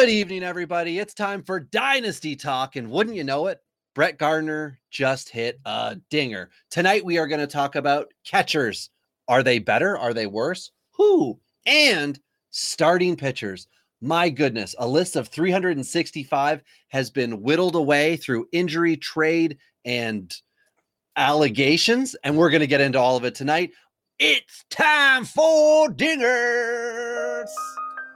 Good evening, everybody. It's time for Dynasty Talk. And wouldn't you know it, Brett Gardner just hit a dinger. Tonight, we are going to talk about catchers. Are they better? Are they worse? Who? And starting pitchers. My goodness, a list of 365 has been whittled away through injury, trade, and allegations. And we're going to get into all of it tonight. It's time for dingers.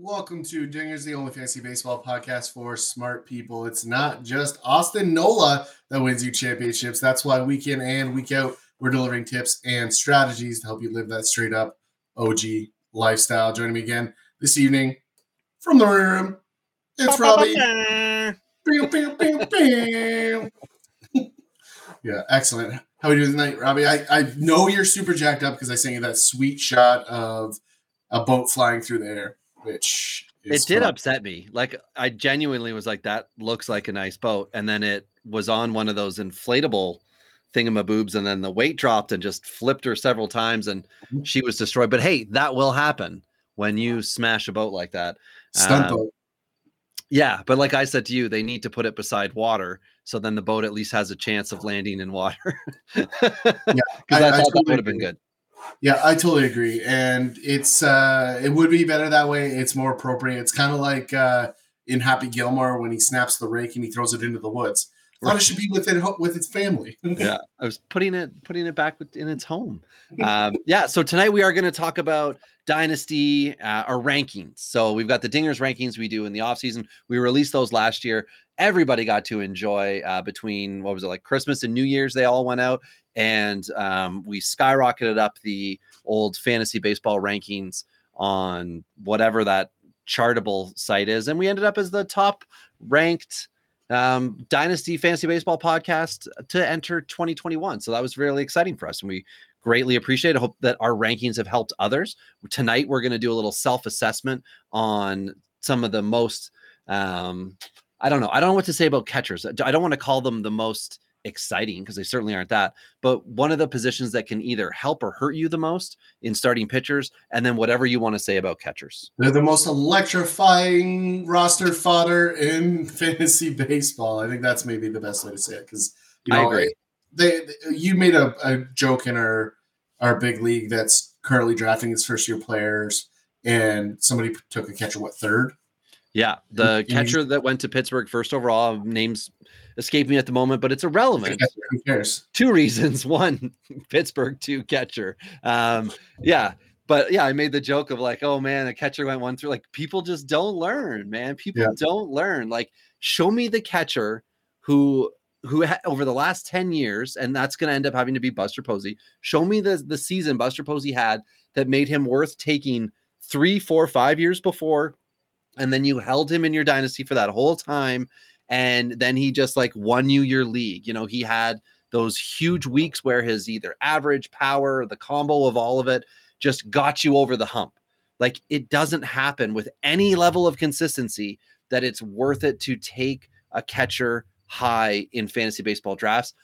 Welcome to Dingers, the only fantasy baseball podcast for smart people. It's not just Austin Nola that wins you championships. That's why week in and week out, we're delivering tips and strategies to help you live that straight up OG lifestyle. Joining me again this evening from the room, it's Robbie. Yeah, excellent. How are you doing tonight, Robbie? I, I know you're super jacked up because I sent you that sweet shot of a boat flying through the air which it did fun. upset me. Like I genuinely was like, that looks like a nice boat, and then it was on one of those inflatable thingamaboobs, and then the weight dropped and just flipped her several times, and mm-hmm. she was destroyed. But hey, that will happen when you smash a boat like that. Stunt um, boat. Yeah, but like I said to you, they need to put it beside water so then the boat at least has a chance of landing in water. yeah, because I, I, thought that would have been good. Yeah, I totally agree. And it's uh it would be better that way. It's more appropriate. It's kind of like uh in Happy Gilmore when he snaps the rake and he throws it into the woods. Thought it should be with it with its family. yeah, I was putting it putting it back in its home. Um, yeah, so tonight we are going to talk about dynasty uh, our rankings. So we've got the dingers rankings we do in the off season. We released those last year. Everybody got to enjoy uh, between what was it like Christmas and New Year's. They all went out, and um, we skyrocketed up the old fantasy baseball rankings on whatever that chartable site is, and we ended up as the top ranked um, dynasty fantasy baseball podcast to enter 2021. So that was really exciting for us, and we greatly appreciate it. Hope that our rankings have helped others. Tonight, we're going to do a little self assessment on some of the most. Um, I don't know. I don't know what to say about catchers. I don't want to call them the most exciting because they certainly aren't that. But one of the positions that can either help or hurt you the most in starting pitchers, and then whatever you want to say about catchers. They're the most electrifying roster fodder in fantasy baseball. I think that's maybe the best way to say it because you know, I agree. They, you made a, a joke in our our big league that's currently drafting its first year players, and somebody took a catcher what third. Yeah, the catcher that went to Pittsburgh first overall names escape me at the moment, but it's irrelevant. Who cares? Two reasons: one, Pittsburgh; two, catcher. Um, yeah, but yeah, I made the joke of like, oh man, a catcher went one through. Like people just don't learn, man. People yeah. don't learn. Like, show me the catcher who who ha- over the last 10 years, and that's going to end up having to be Buster Posey. Show me the the season Buster Posey had that made him worth taking three, four, five years before, and then you held him in your dynasty for that whole time and then he just like won you your league. You know, he had those huge weeks where his either average power, the combo of all of it just got you over the hump. Like it doesn't happen with any level of consistency that it's worth it to take a catcher high in fantasy baseball drafts.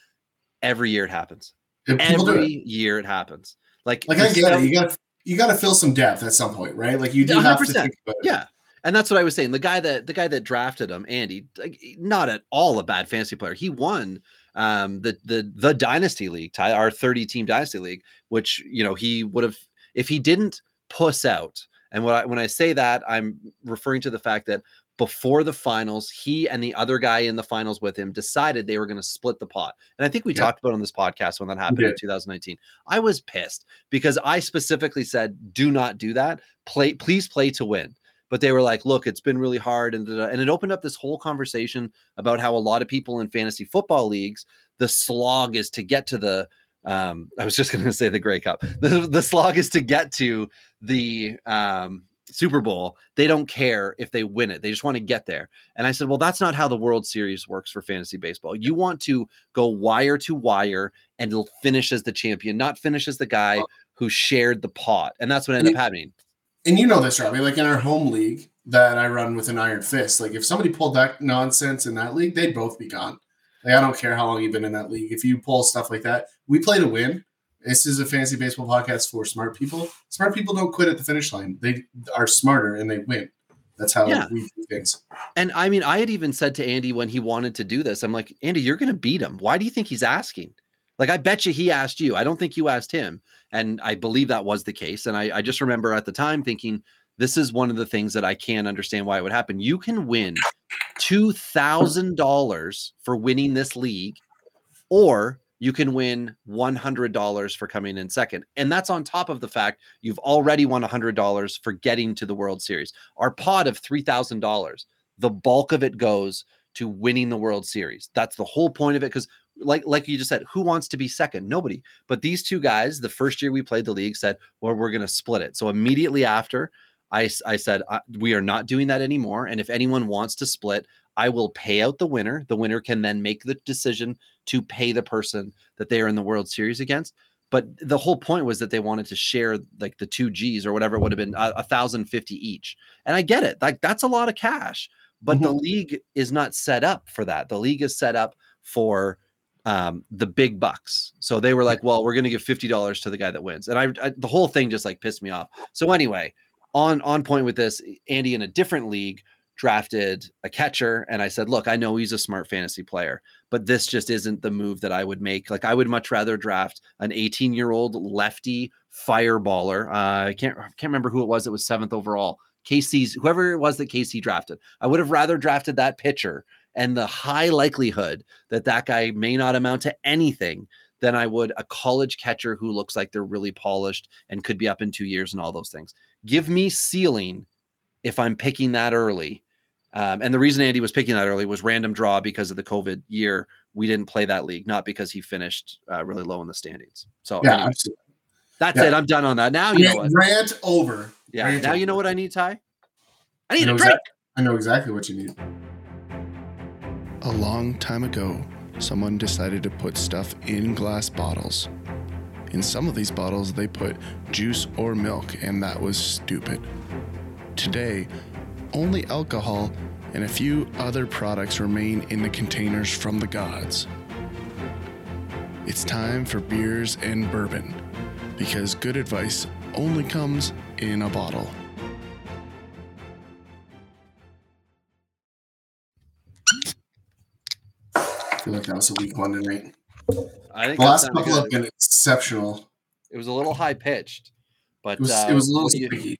Every year it happens. Every it. year it happens. Like, like I get it. You got you got to fill some depth at some point, right? Like you do 100%. have to think about it. Yeah, and that's what I was saying. The guy that the guy that drafted him, Andy, not at all a bad fantasy player. He won um, the the the dynasty league, our 30 team dynasty league, which you know he would have if he didn't puss out. And when I, when I say that, I'm referring to the fact that before the finals, he and the other guy in the finals with him decided they were going to split the pot. And I think we yeah. talked about on this podcast when that happened yeah. in 2019. I was pissed because I specifically said, "Do not do that. Play, please play to win." But they were like, look, it's been really hard. And, and it opened up this whole conversation about how a lot of people in fantasy football leagues, the slog is to get to the um, I was just going to say the Grey Cup. The, the slog is to get to the um, Super Bowl. They don't care if they win it. They just want to get there. And I said, well, that's not how the World Series works for fantasy baseball. You want to go wire to wire and finish as the champion, not finish as the guy who shared the pot. And that's what ended up happening. And you know this, Robbie. Like in our home league that I run with an iron fist, like if somebody pulled that nonsense in that league, they'd both be gone. Like I don't care how long you've been in that league. If you pull stuff like that, we play to win. This is a fantasy baseball podcast for smart people. Smart people don't quit at the finish line. They are smarter and they win. That's how yeah. we do things. And I mean, I had even said to Andy when he wanted to do this, I'm like, Andy, you're going to beat him. Why do you think he's asking? Like, I bet you he asked you. I don't think you asked him. And I believe that was the case. And I, I just remember at the time thinking, this is one of the things that I can't understand why it would happen. You can win $2,000 for winning this league, or you can win $100 for coming in second. And that's on top of the fact you've already won $100 for getting to the World Series. Our pot of $3,000, the bulk of it goes to winning the World Series. That's the whole point of it because like like you just said, who wants to be second? Nobody. But these two guys, the first year we played the league said, "Well, we're going to split it." So immediately after, I I said, "We are not doing that anymore and if anyone wants to split, I will pay out the winner. The winner can then make the decision to pay the person that they are in the World Series against. But the whole point was that they wanted to share like the two G's or whatever it would have been a, thousand fifty each. And I get it, like that's a lot of cash. But mm-hmm. the league is not set up for that. The league is set up for um, the big bucks. So they were like, well, we're going to give fifty dollars to the guy that wins. And I, I the whole thing just like pissed me off. So anyway, on on point with this, Andy in a different league drafted a catcher and I said, "Look, I know he's a smart fantasy player, but this just isn't the move that I would make. Like I would much rather draft an 18-year-old lefty fireballer. Uh, I can't I can't remember who it was that was 7th overall. KC's whoever it was that Casey drafted. I would have rather drafted that pitcher and the high likelihood that that guy may not amount to anything than I would a college catcher who looks like they're really polished and could be up in 2 years and all those things. Give me ceiling if I'm picking that early um, and the reason Andy was picking that early was random draw because of the COVID year. We didn't play that league, not because he finished uh, really low in the standings. So yeah, anyway, that's yeah. it. I'm done on that. Now you know what. Rant over. Yeah. Rant now over. you know what I need, Ty. I need I a drink. I know exactly what you need. A long time ago, someone decided to put stuff in glass bottles. In some of these bottles, they put juice or milk, and that was stupid. Today, only alcohol and a few other products remain in the containers from the gods. It's time for beers and bourbon, because good advice only comes in a bottle. Feel like that was a weak one tonight. I think the last couple good. have been exceptional. It was a little high pitched, but it was, uh, it was a little sticky.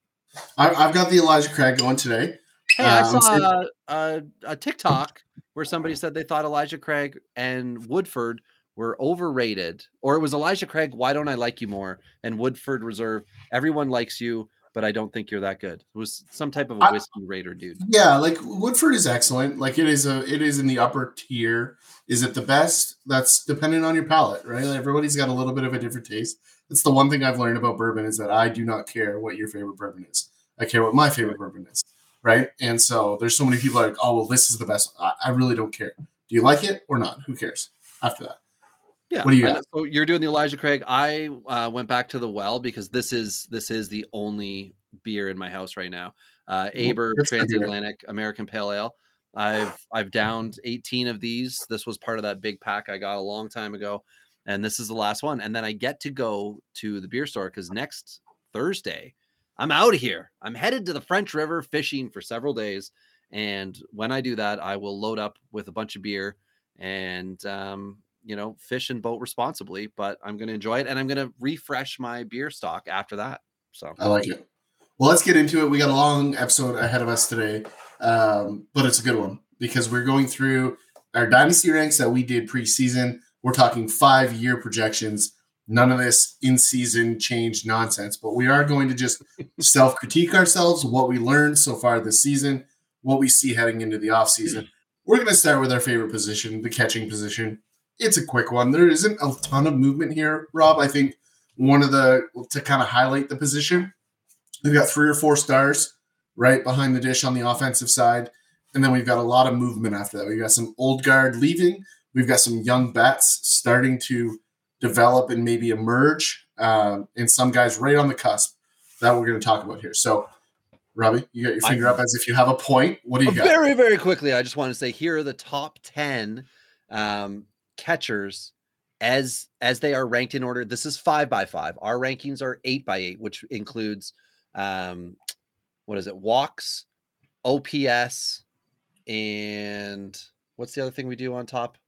I, have got the Elijah Craig going today. Hey, I um, saw a, a, a, TikTok where somebody said they thought Elijah Craig and Woodford were overrated, or it was Elijah Craig. Why don't I like you more? And Woodford Reserve. Everyone likes you, but I don't think you're that good. It was some type of a whiskey I, raider dude. Yeah, like Woodford is excellent. Like it is a it is in the upper tier. Is it the best? That's dependent on your palate, right? Like everybody's got a little bit of a different taste. That's the one thing I've learned about bourbon is that I do not care what your favorite bourbon is. I care what my favorite bourbon is right? And so there's so many people like, oh well, this is the best. I, I really don't care. Do you like it or not? Who cares? After that. Yeah. What do you got? So you're doing the Elijah Craig. I uh, went back to the well because this is this is the only beer in my house right now. Uh, Aber Transatlantic American Pale Ale. I've I've downed 18 of these. This was part of that big pack I got a long time ago, and this is the last one. And then I get to go to the beer store because next Thursday I'm out of here. I'm headed to the French River fishing for several days. And when I do that, I will load up with a bunch of beer and, um, you know, fish and boat responsibly. But I'm going to enjoy it and I'm going to refresh my beer stock after that. So I like it. Well, let's get into it. We got a long episode ahead of us today, um, but it's a good one because we're going through our dynasty ranks that we did preseason. We're talking five year projections none of this in season change nonsense, but we are going to just self critique ourselves, what we learned so far this season, what we see heading into the off season. We're going to start with our favorite position, the catching position. It's a quick one. There isn't a ton of movement here, Rob. I think one of the to kind of highlight the position, we've got three or four stars right behind the dish on the offensive side, and then we've got a lot of movement after that. We've got some old guard leaving. We've got some young bats starting to develop and maybe emerge, uh, and some guys right on the cusp that we're going to talk about here. So Robbie, you got your finger I, up as if you have a point. What do you got? Very, very quickly, I just want to say here are the top 10 um, catchers as as they are ranked in order. This is five by five. Our rankings are eight by eight, which includes um, what is it? Walks, OPS, and what's the other thing we do on top?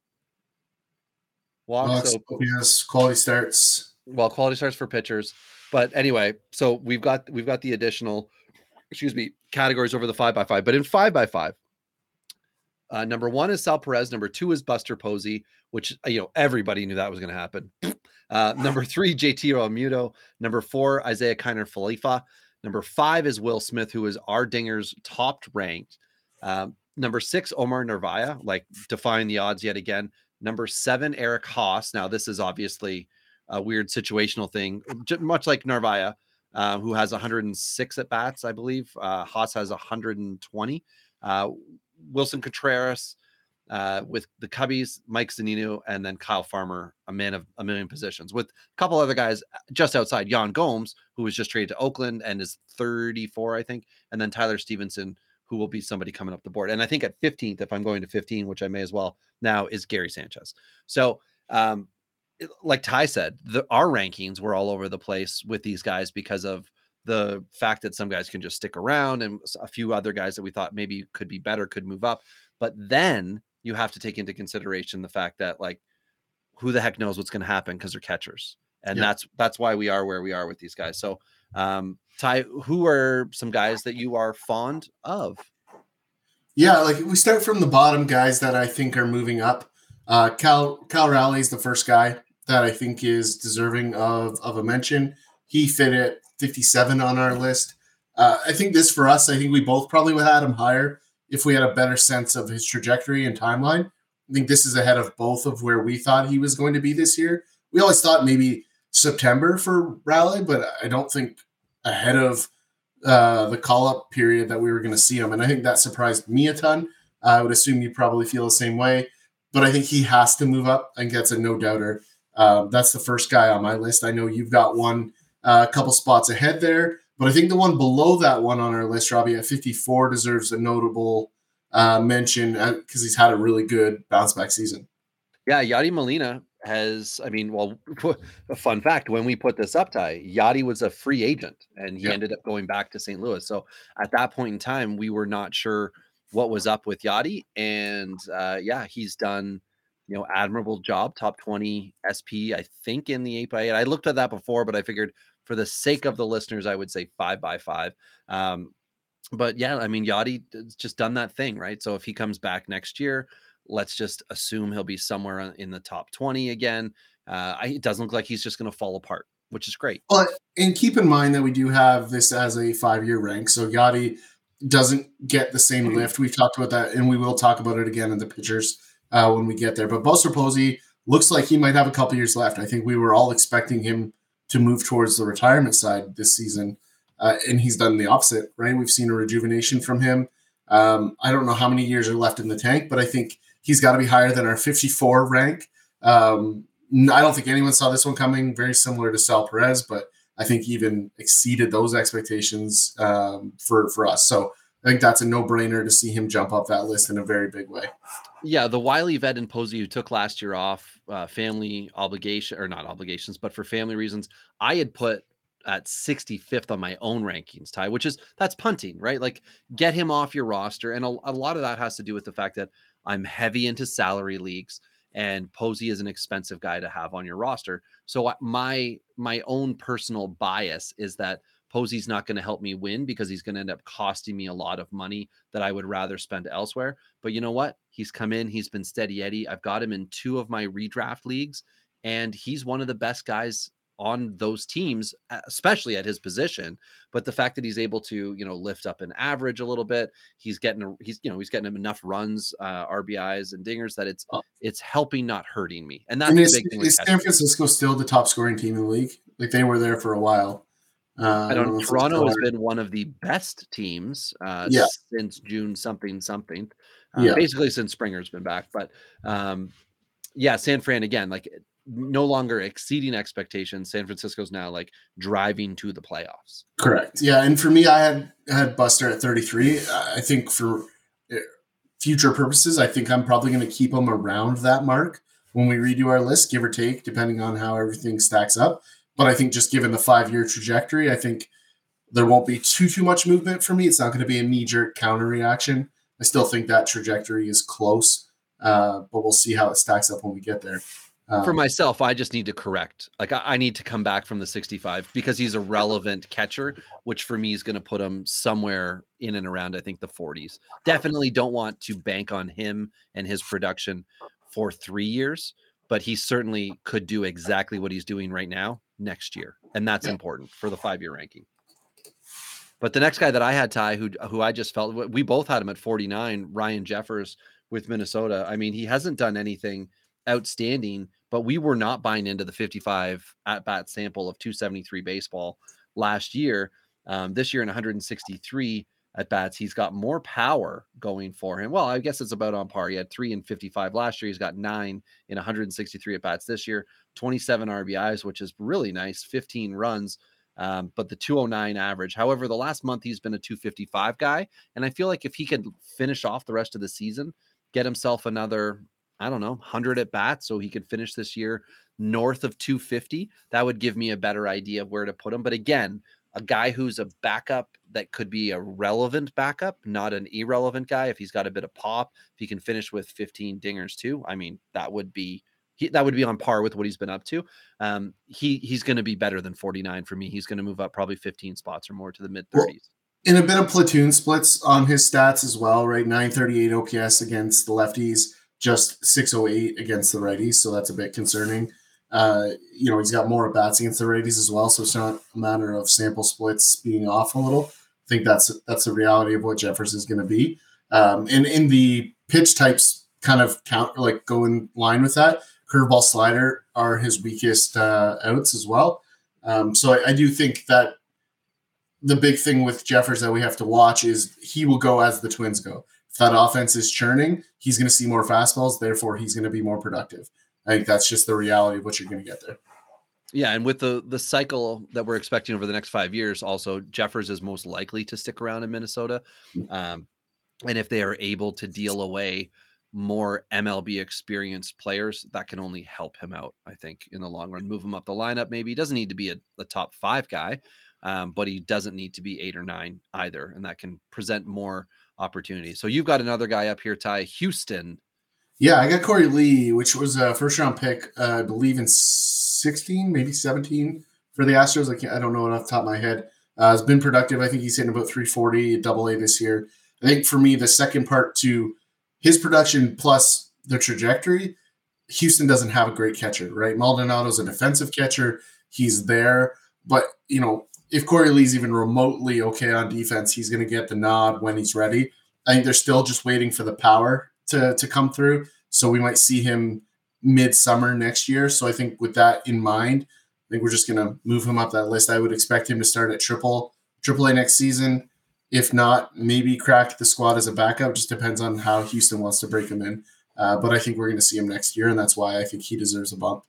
Walks, Walks OPS, quality starts. Well, quality starts for pitchers. But anyway, so we've got we've got the additional excuse me, categories over the five by five. But in five by five, uh, number one is Sal Perez. Number two is Buster Posey, which uh, you know everybody knew that was going to happen. Uh, number three, JT Realmuto. Number four, Isiah Kiner Falefa. Number five is Will Smith, who is our Dingers top ranked. Um, number six, Omar Narvaez, like defying the odds yet again. Number seven, Eric Haase. Now, this is obviously a weird situational thing, much like Narvaez uh, who has 106 at bats, I believe. Uh, Haase has 120. Uh, Willson Contreras uh, with the Cubbies, Mike Zunino, and then Kyle Farmer, a man of a million positions, with a couple other guys uh, just outside. Yan Gomes, who was just traded to Oakland and is 34, I think, and then Tyler Stephenson, who will be somebody coming up the board. And I think at 15th, if I'm going to 15, which I may as well now, is Gary Sanchez. So um, like Ty said, the, our rankings were all over the place with these guys because of the fact that some guys can just stick around and a few other guys that we thought maybe could be better could move up. But then you have to take into consideration the fact that like who the heck knows what's going to happen because they're catchers. And that's that's why we are where we are with these guys. So um Ty, who are some guys that you are fond of? Yeah, like we start from the bottom guys that I think are moving up. Uh Cal Cal Raleigh is the first guy that I think is deserving of, of a mention. He fit at 57 on our list. Uh, I think this for us, I think we both probably would have had him higher if we had a better sense of his trajectory and timeline. I think this is ahead of both of where we thought he was going to be this year. We always thought maybe September for Raleigh, but I don't think ahead of uh, the call up period that we were going to see him. And I think that surprised me a ton. I would assume you probably feel the same way, but I think he has to move up and gets a no doubter. Uh, that's the first guy on my list. I know you've got one uh, a couple spots ahead there, but I think the one below that one on our list, Robbie, at 54, deserves a notable uh, mention because uh, he's had a really good bounce back season. Yeah, Yadi Molina has, I mean, well, a fun fact when we put this up, Ty, Yadi was a free agent and he ended up going back to St. Louis. So at that point in time, we were not sure what was up with Yadi. And uh, yeah, he's done you know, admirable job, top 20 SP, I think, in the 8 by 8 I looked at that before, but I figured for the sake of the listeners, I would say 5 by 5 um, but yeah, I mean, Yadi just done that thing, right? So if he comes back next year, let's just assume he'll be somewhere in the top 20 again. Uh, I, it doesn't look like he's just going to fall apart, which is great. But and keep in mind that we do have this as a five year rank. So Yadi doesn't get the same mm-hmm. lift. We've talked about that, and we will talk about it again in the pitchers uh, when we get there. But Buster Posey looks like he might have a couple years left. I think we were all expecting him to move towards the retirement side this season, uh, and he's done the opposite. Right? We've seen a rejuvenation from him. Um, I don't know how many years are left in the tank, but I think he's got to be higher than our 54 rank. Um, I don't think anyone saw this one coming. Very similar to Sal Perez, but I think even exceeded those expectations um, for for us. So I think that's a no brainer to see him jump up that list in a very big way. Yeah, the Wiley vet and Posey who took last year off, uh, family obligation or not obligations, but for family reasons, I had put at 65th on my own rankings, Ty, which is that's punting, right? Like get him off your roster. And a, a lot of that has to do with the fact that I'm heavy into salary leagues and Posey is an expensive guy to have on your roster. So my my own personal bias is that Posey's not going to help me win because he's going to end up costing me a lot of money that I would rather spend elsewhere. But you know what? He's come in, he's been steady Eddie. I've got him in two of my redraft leagues, and he's one of the best guys on those teams, especially at his position. But the fact that he's able to, you know, lift up an average a little bit, he's getting, a, he's, you know, he's getting him enough runs, uh, RBIs and dingers that it's, oh. it's helping, not hurting me. And that's and is, big thing. Is San Francisco still the top scoring team in the league? Like they were there for a while. Uh, I don't. Know. Toronto has been one of the best teams uh, yeah. since June something something. Uh, yeah. basically since Springer's been back. But um, yeah, San Fran again, like no longer exceeding expectations. San Francisco's now like driving to the playoffs. Correct. Yeah, and for me, I had had Buster at 33. I think for eh, future purposes, I think I'm probably going to keep him around that mark when we redo our list, give or take, depending on how everything stacks up. But I think just given the five year trajectory, I think there won't be too too much movement for me. It's not going to be a knee jerk counter reaction. I still think that trajectory is close, uh, but we'll see how it stacks up when we get there. Um, for myself, I just need to correct. Like I, I, need to come back from the 65 because he's a relevant catcher, which for me is going to put him somewhere in and around, I think, the 40s. Definitely don't want to bank on him and his production for three years, but he certainly could do exactly what he's doing right now next year. And that's important for the five year ranking. But the next guy that I had, Ty, who who I just felt we both had him at 49, Ryan Jeffers with Minnesota. I mean, he hasn't done anything outstanding, but we were not buying into the 55 at bat sample of 273 baseball last year. Um, this year in 163 at bats, he's got more power going for him. Well, I guess it's about on par. He had three and 55 last year. He's got nine in 163 at bats this year, 27 RBIs, which is really nice, 15 runs. Um, but the 209 average. However, the last month he's been a 255 guy. And I feel like if he could finish off the rest of the season, get himself another I don't know, 100 at bats so he could finish this year north of 250. That would give me a better idea of where to put him. But again, a guy who's a backup that could be a relevant backup, not an irrelevant guy. If he's got a bit of pop, if he can finish with 15 dingers too, I mean, that would be he, that would be on par with what he's been up to. Um, he he's going to be better than 49 for me. He's going to move up probably 15 spots or more to the mid 30s. Well, in a bit of platoon splits on his stats as well, right? 938 OPS against the lefties just 608 against the righties, so that's a bit concerning. Uh, you know, he's got more at bats against the righties as well, so it's not a matter of sample splits being off a little. I think that's that's the reality of what Jeffers is going to be. Um, and in the pitch types, kind of count like go in line with that. Curveball, slider are his weakest uh, outs as well. Um, so I, I do think that the big thing with Jeffers that we have to watch is he will go as the Twins go If that offense is churning, he's going to see more fastballs. Therefore, he's going to be more productive. I think that's just the reality of what you're going to get there. Yeah, and with the the cycle that we're expecting over the next five years, also Jeffers is most likely to stick around in Minnesota, um, and if they are able to deal away more MLB experienced players, that can only help him out. I think in the long run, move him up the lineup. Maybe he doesn't need to be a, a top five guy, um, but he doesn't need to be eight or nine either, and that can present more opportunities. So you've got another guy up here, Ty Houston. Yeah, I got Korey Lee, which was a first round pick, uh, I believe in 16, maybe 17 for the Astros. I, can't, I don't know off the top of my head. Uh, has been productive. I think he's hitting about 340 double A this year. I think for me, the second part to his production plus the trajectory, Houston doesn't have a great catcher, right? Maldonado's a defensive catcher. He's there. But, you know, if Korey Lee's even remotely okay on defense, he's going to get the nod when he's ready. I think they're still just waiting for the power to to come through. So we might see him midsummer next year. So I think with that in mind, I think we're just to move him up that list. I would expect him to start at triple triple A next season. If not, maybe crack the squad as a backup. Just depends on how Houston wants to break him in. Uh, but I think we're going to see him next year, and that's why I think he deserves a bump.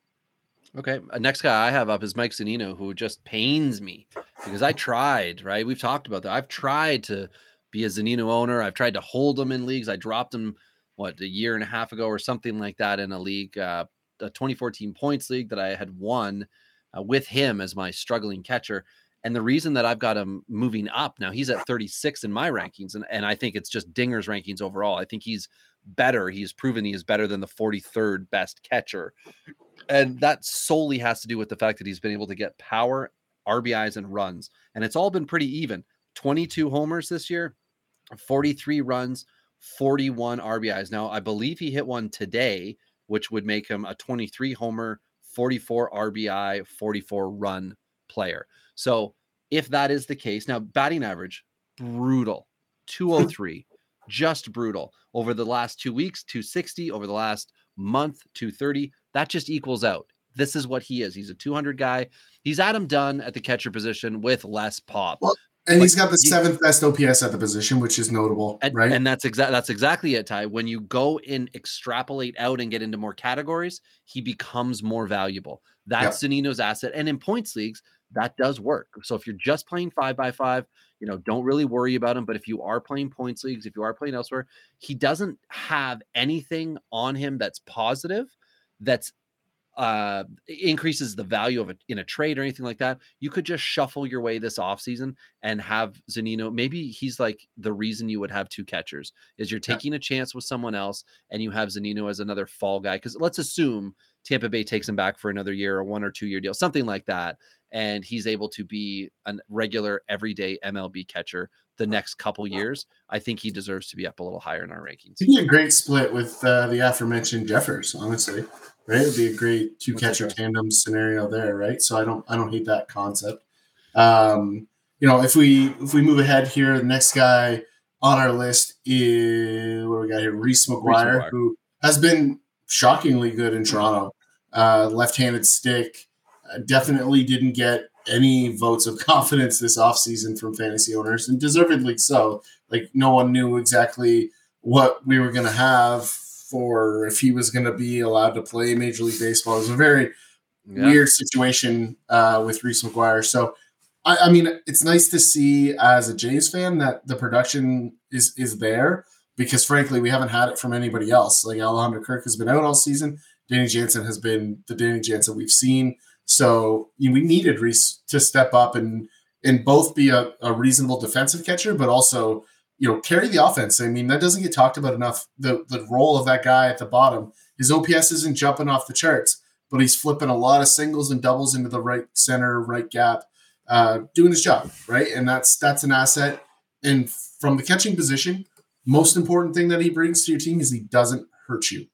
Okay. Uh, next guy I have up is Mike Zunino, who just pains me because I tried, right? We've talked about that. I've tried to be a Zunino owner. I've tried to hold him in leagues. I dropped him, what, a year and a half ago or something like that in a league, uh, a 2014 points league that I had won uh, with him as my struggling catcher. And the reason that I've got him moving up now, he's at 36 in my rankings. And, and I think it's just Dinger's rankings overall. I think he's better. He's proven he is better than the 43rd best catcher and that solely has to do with the fact that he's been able to get power, RBIs, and runs. And it's all been pretty even 22 homers this year, 43 runs, 41 RBIs. Now, I believe he hit one today, which would make him a 23 homer, 44 RBI, 44 run player. So if that is the case, now batting average, brutal, 203, just brutal. Over the last two weeks, 260. Over the last month, 230. That just equals out. This is what he is. He's a 200 guy. He's Adam Dunn at the catcher position with less pop. Well, and he's got the seventh best OPS at the position, which is notable, and, right? And that's exactly that's exactly it, Ty. When you go and extrapolate out and get into more categories, he becomes more valuable. That's yep. Asset. And in points leagues, that does work. So if you're just playing five by five, you know, don't really worry about him. But if you are playing points leagues, if you are playing elsewhere, he doesn't have anything on him that's positive, that's uh, increases the value of it in a trade or anything like that, you could just shuffle your way this offseason and have Zunino. Maybe he's like the reason you would have two catchers is you're taking a chance with someone else and you have Zunino as another fall guy. Because let's assume Tampa Bay takes him back for another year or one or two year deal, something like that. And he's able to be a regular everyday MLB catcher the next couple years. I think he deserves to be up a little higher in our rankings. He'd be a great split with uh, the aforementioned Jeffers, honestly right? It'd be a great two catcher tandem scenario there, right? So I don't I don't hate that concept. Um, you know, if we if we move ahead here, the next guy on our list is what do we got here? Reese McGuire, McGuire. who has been shockingly good in Toronto. Uh, left-handed stick, uh, definitely didn't get any votes of confidence this offseason from fantasy owners, and deservedly so. Like no one knew exactly what we were going to have for if he was going to be allowed to play Major League Baseball. It was a very yeah. weird situation uh, with Reese McGuire. So, I, I, mean, it's nice to see as a Jays fan that the production is is there because, frankly, we haven't had it from anybody else. Like Alejandro Kirk has been out all season. Danny Jansen has been the Danny Jansen we've seen. So you know, we needed Reese to step up and and both be a, a reasonable defensive catcher, but also you know, carry the offense. I mean, that doesn't get talked about enough. The the role of that guy at the bottom. His OPS isn't jumping off the charts, but he's flipping a lot of singles and doubles into the right center, right gap, uh, doing his job, right? And that's that's an asset. And from the catching position, most important thing that he brings to your team is he doesn't hurt you.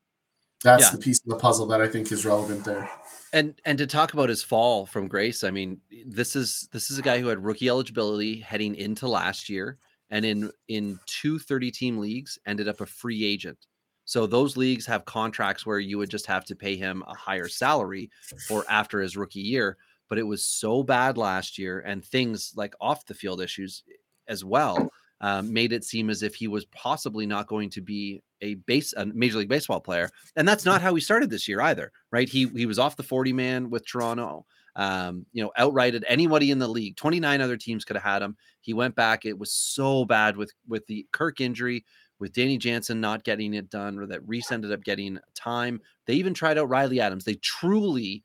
That's yeah. the piece of the puzzle that I think is relevant there. And and to talk about his fall from grace, I mean, this is this is a guy who had rookie eligibility heading into last year and in in two 30 team leagues ended up a free agent. So those leagues have contracts where you would just have to pay him a higher salary for after his rookie year. But it was so bad last year and things like off the field issues as well um, made it seem as if he was possibly not going to be a base a major league baseball player. And that's not how he started this year either right? He he was off the 40 man with toronto um, you know, outrighted anybody in the league. 29 other teams could have had him. He went back. It was so bad with with the Kirk injury, with Danny Jansen not getting it done, or that Reese ended up getting time. They even tried out Riley Adams. They truly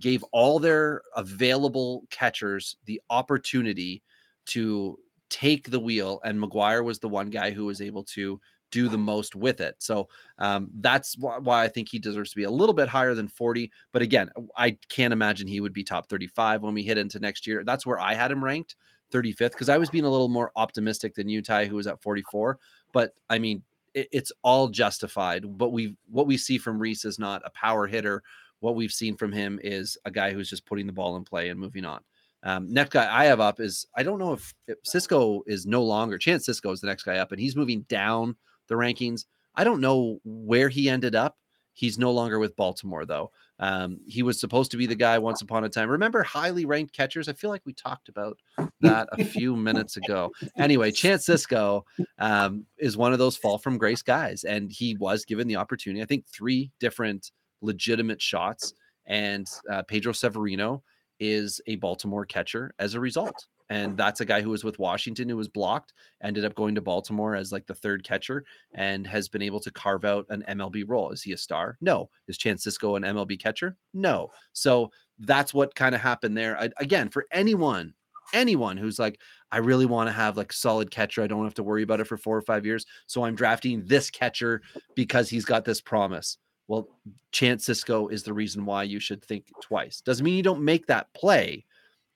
gave all their available catchers the opportunity to take the wheel, and McGuire was the one guy who was able to do the most with it. So um, that's wh- why I think he deserves to be a little bit higher than 40. But again, I can't imagine he would be top 35 when we hit into next year. That's where I had him ranked 35th because I was being a little more optimistic than you, Utah, who was at 44. But I mean, it, it's all justified. But we what we see from Reese is not a power hitter. What we've seen from him is a guy who's just putting the ball in play and moving on. Um, next guy I have up is I don't know if, if Sisco is no longer Chance Sisco is the next guy up, and he's moving down the rankings. I don't know where he ended up. He's no longer with Baltimore, though. Um, he was supposed to be the guy once upon a time. Remember highly ranked catchers? I feel like we talked about that a few minutes ago. Anyway, Chance Sisco um, is one of those fall from grace guys, and he was given the opportunity. I think three different legitimate shots, and uh, Pedro Severino is a Baltimore catcher as a result and that's a guy who was with Washington who was blocked, ended up going to Baltimore as like the third catcher, and has been able to carve out an MLB role. Is he a star? No. Is Chance Sisco an MLB catcher? No. So that's what kind of happened there. I, again, for anyone, anyone who's like, I really want to have like solid catcher. I don't have to worry about it for four or five years. So I'm drafting this catcher because he's got this promise. Well, Chance Sisco is the reason why you should think twice. Doesn't mean you don't make that play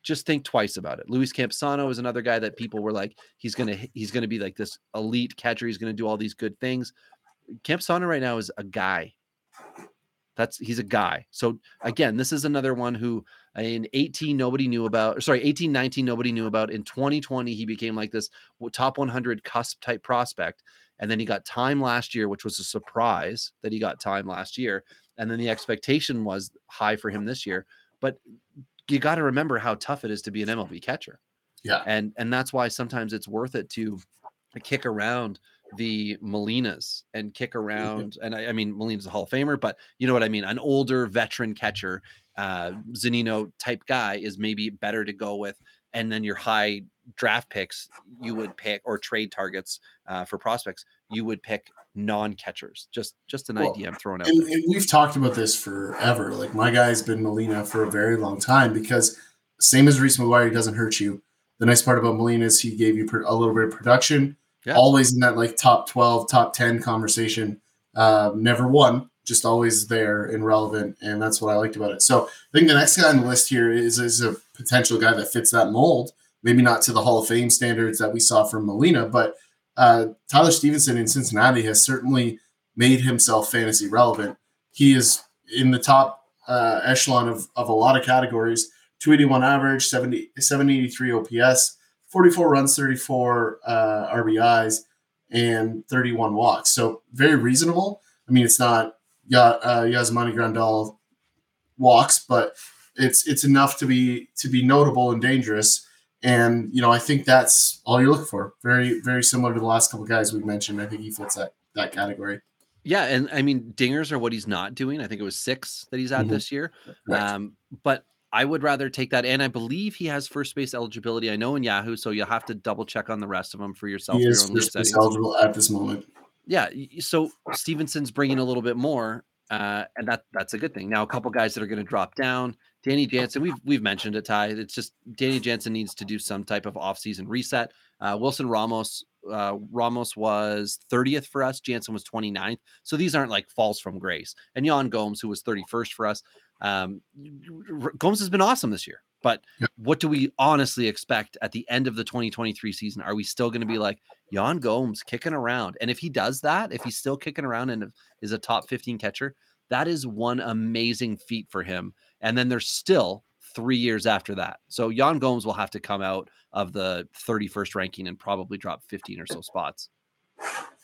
just think twice about it. Luis Campusano is another guy that people were like, he's gonna he's gonna be like this elite catcher. He's gonna do all these good things. Campusano right now is a guy. That's he's a guy. So again, this is another one who in 18 nobody knew about. Sorry, 18, 19 nobody knew about. In 2020, he became like this top 100 cusp type prospect, and then he got time last year, which was a surprise that he got time last year. And then the expectation was high for him this year. But you got to remember how tough it is to be an MLB catcher. Yeah. And and that's why sometimes it's worth it to kick around the Molinas and kick around. And I, I mean, Molina's a Hall of Famer, but you know what I mean? An older veteran catcher, uh, Zunino type guy is maybe better to go with. And then your high draft picks, you would pick or trade targets uh, for prospects, you would pick non-catchers. Just just an Well, idea I'm throwing out. And, and we've talked about this forever. Like my guy's been Molina for a very long time because same as Reese McGuire, he doesn't hurt you. The nice part about Molina is he gave you a little bit of production, Yeah. always in that like top 12, top 10 conversation. Uh, never won, just always there and relevant. And that's what I liked about it. So I think the next guy on the list here is, is a potential guy that fits that mold. Maybe not to the Hall of Fame standards that we saw from Molina, but uh, Tyler Stephenson in Cincinnati has certainly made himself fantasy relevant. He is in the top uh, echelon of, of a lot of categories 281 average, 70, 783 OPS, 44 runs, 34 uh, RBIs, and 31 walks. So very reasonable. I mean, it's not uh, Yasmani Grandal walks, but it's it's enough to be to be notable and dangerous. And you know, I think that's all you're looking for. Very very similar to the last couple guys we've mentioned. I think he fits that that category. Yeah, and I mean dingers are what he's not doing. I think it was six that he's at Mhm. this year. Correct. Um, but I would rather take that, and I believe he has first base eligibility. I know in Yahoo, so you'll have to double check on the rest of them for yourself. he is league first base eligible at this moment. Yeah, so Stephenson's bringing a little bit more, uh, and that that's a good thing. Now, a couple guys that are going to drop down. Danny Jansen, we've we've mentioned it, Ty. It's just Danny Jansen needs to do some type of offseason reset. Uh, Wilson Ramos, uh, Ramos was 30th for us. Jansen was 29th. So these aren't like falls from grace. And Yan Gomes, who was 31st for us. Um, Gomes has been awesome this year. But Yep. what do we honestly expect at the end of the 2023 season? Are we still going to be like Yan Gomes kicking around? And if he does that, if he's still kicking around and is a top 15 catcher, that is one amazing feat for him. And then there's still three years after that. So Yan Gomes will have to come out of the 31st ranking and probably drop 15 or so spots.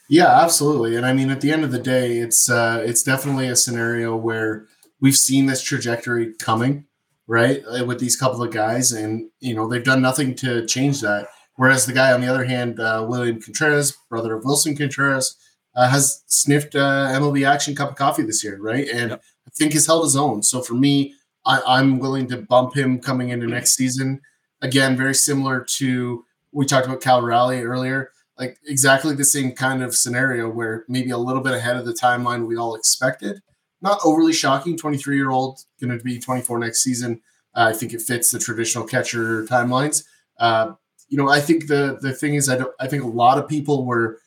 Yeah, absolutely. And I mean, at the end of the day, it's uh, it's definitely a scenario where we've seen this trajectory coming, right? uh, With these couple of guys, and you know they've done nothing to change that. Whereas the guy on the other hand, uh, William Contreras, brother of Willson Contreras, uh, has sniffed uh, MLB action cup of coffee this year, right? And Yep. I think has held his own. So for me, I, I'm willing to bump him coming into next season. Again, very similar to we talked about Cal Raleigh earlier like exactly the same kind of scenario where maybe a little bit ahead of the timeline we all expected. Not overly shocking. 23 year old going to be 24 next season. Uh, I think it fits the traditional catcher timelines. Uh, you know, I think the the thing is, I don't. I think a lot of people were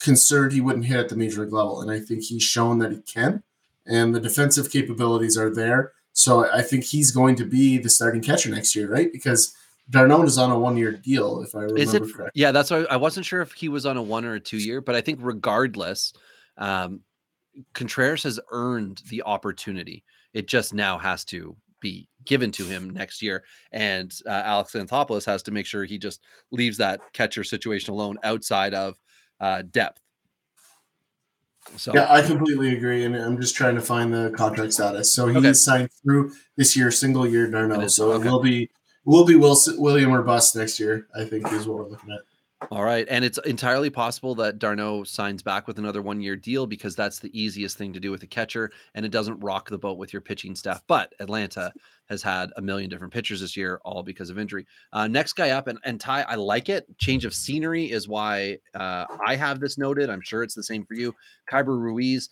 concerned he wouldn't hit at the major league level, and I think he's shown that he can, and the defensive capabilities are there. So I think he's going to be the starting catcher next year, right? Because d'Arnaud is on a one year deal, if I remember Is it? correctly. Yeah, that's why I wasn't sure if he was on a one or a two year, but I think regardless, um, Contreras has earned the opportunity. It just now has to be given to him next year, and uh, Alex Anthopoulos has to make sure he just leaves that catcher situation alone outside of uh, depth. So Yeah, I completely agree, and I'm just trying to find the contract status. So he Okay. is signed through this year, single year Darnell. So okay. it will be will be Wilson, William or bust next year. I think is what we're looking at. All right. And it's entirely possible that d'Arnaud signs back with another one year deal because that's the easiest thing to do with a catcher and it doesn't rock the boat with your pitching staff. But Atlanta has had a million different pitchers this year, all because of injury. Uh, next guy up, and, and Ty, I like it. Change of scenery is why uh, I have this noted. I'm sure it's the same for you. Keibert Ruiz,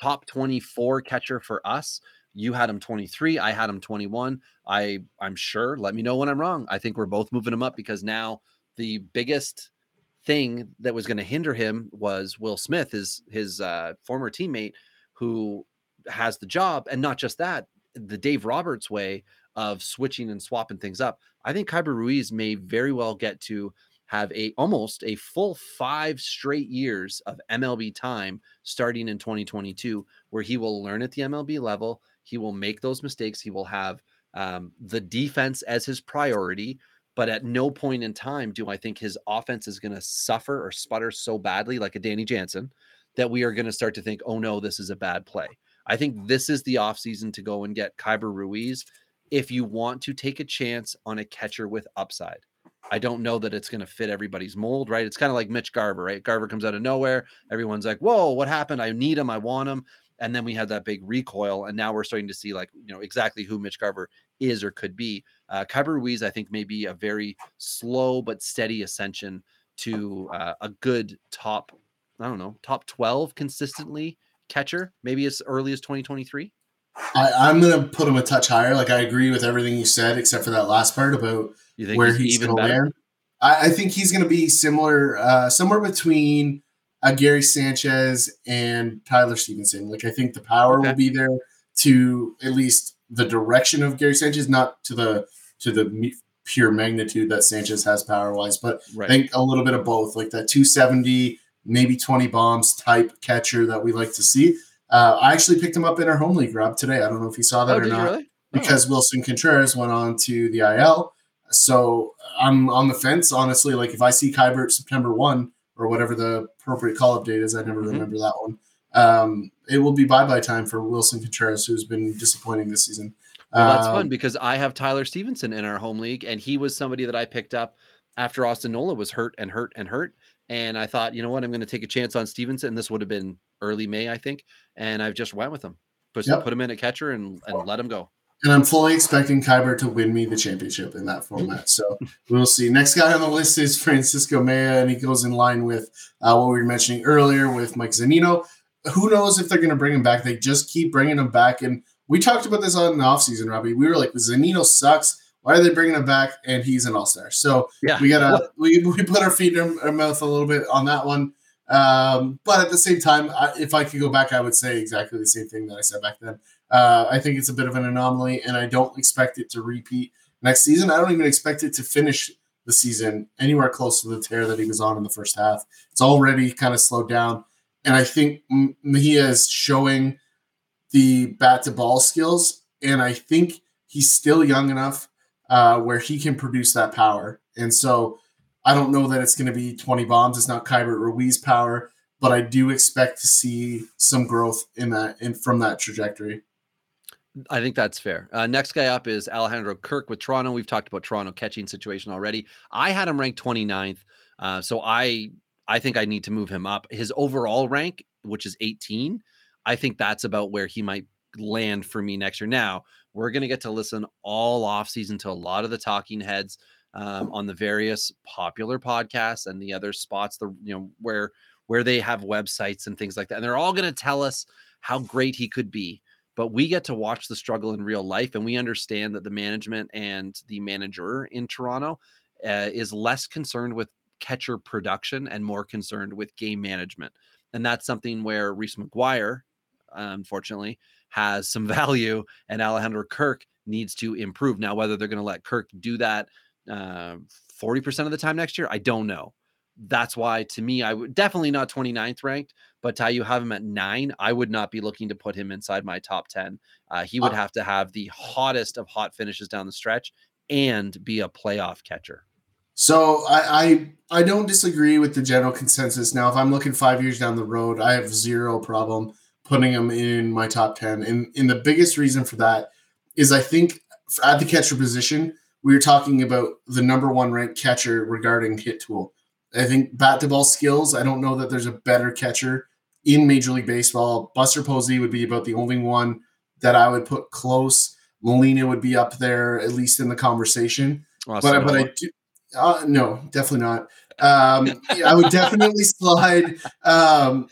top 24 catcher for us. You had him 23. I had him 21. I I'm sure. Let me know when I'm wrong. I think we're both moving him up because now the biggest thing that was going to hinder him was Will Smith, his his uh, former teammate, who has the job, and not just that, the Dave Roberts way of switching and swapping things up. I think Keibert Ruiz may very well get to have a almost a full five straight years of MLB time starting in 2022, where he will learn at the MLB level. He will make those mistakes. He will have um, the defense as his priority. But at no point in time do I think his offense is going to suffer or sputter so badly, like a Danny Jansen, that we are going to start to think, oh no, this is a bad play. I think this is the offseason to go and get Keibert Ruiz if you want to take a chance on a catcher with upside. I don't know that it's going to fit everybody's mold, right? It's kind of like Mitch Garver, right? Garver comes out of nowhere. Everyone's like, whoa, what happened? I need him. I want him. And then we had that big recoil. And now we're starting to see, like, you know, exactly who Mitch Garver is or could be. Uh, Keibert Ruiz, I think, may be a very slow but steady ascension to uh, a good top, I don't know, top 12 consistently catcher, maybe as early as 2023. I, am gonna put him a touch higher. Like I agree with everything you said, except for that last part about where he's, he's even better. I, I, think he's gonna be similar, uh, somewhere between uh, Gary Sanchez and Tyler Stephenson. Like I think the power okay. will be there to at least the direction of Gary Sanchez, not to the to the pure magnitude that Sanchez has power wise, but right. I think a little bit of both, like that 270, maybe 20 bombs type catcher that we like to see. Uh, I actually picked him up in our home league, Rob, today. I don't know if you saw that oh, or not. Really? Oh. Because Willson Contreras went on to the IL. So I'm on the fence, honestly. Like if I see Keibert September 1 or whatever the appropriate call up date is, I never mm-hmm. remember that one. Um, it will be bye bye time for Willson Contreras, who's been disappointing this season. Well, that's um, fun because I have Tyler Stephenson in our home league, and he was somebody that I picked up after Austin Nola was hurt and hurt and hurt. And I thought, you know what, I'm going to take a chance on Stephenson. This would have been early May, I think. And I've just went with him. Put, yep. put him in a catcher and, and let him go. And I'm fully expecting Keibert to win me the championship in that format. So we'll see. Next guy on the list is Francisco Mejia, and he goes in line with uh, what we were mentioning earlier with Mike Zunino. Who knows if they're going to bring him back? They just keep bringing him back. And we talked about this on the offseason, Robbie. We were like, Zunino sucks. Why are they bringing him back? And he's an all star. So yeah. we got to, we, we put our feet in our mouth a little bit on that one. Um, but at the same time, I, if I could go back, I would say exactly the same thing that I said back then. Uh, I think it's a bit of an anomaly, and I don't expect it to repeat next season. I don't even expect it to finish the season anywhere close to the tear that he was on in the first half. It's already kind of slowed down, and I think Mejia is showing the bat to ball skills, and I think he's still young enough uh, where he can produce that power. And so I don't know that it's going to be 20 bombs. It's not Keibert Ruiz power, but I do expect to see some growth in that in from that trajectory. I think that's fair. Uh, next guy up is Alejandro Kirk with Toronto. We've talked about Toronto catching situation already. I had him ranked 29th, uh, so I I think I need to move him up. His overall rank, which is 18, I think that's about where he might land for me next year. Now we're going to get to listen all off season to a lot of the talking heads um, on the various popular podcasts and the other spots, the you know where where they have websites and things like that, and they're all going to tell us how great he could be. But we get to watch the struggle in real life, and we understand that the management and the manager in Toronto uh, is less concerned with catcher production and more concerned with game management. And that's something where Reese McGuire, unfortunately, has some value, and Alejandro Kirk needs to improve. Now, whether they're going to let Kirk do that uh, 40% of the time next year? I don't know. That's why, to me, I would definitely not 29th ranked, but Ty, you have him at nine. I would not be looking to put him inside my top 10. Uh, he would uh have to have the hottest of hot finishes down the stretch and be a playoff catcher. So I, I I don't disagree with the general consensus. Now, if I'm looking five years down the road, I have zero problem putting him in my top ten. And and the biggest reason for that is I think at the catcher position, we were talking about the number one ranked catcher regarding hit tool. I think bat to ball skills. I don't know that there's a better catcher in Major League Baseball. Buster Posey would be about the only one that I would put close. Molina would be up there, at least in the conversation. Awesome. But, but I do, uh, no, definitely not. Um, I would definitely slide um,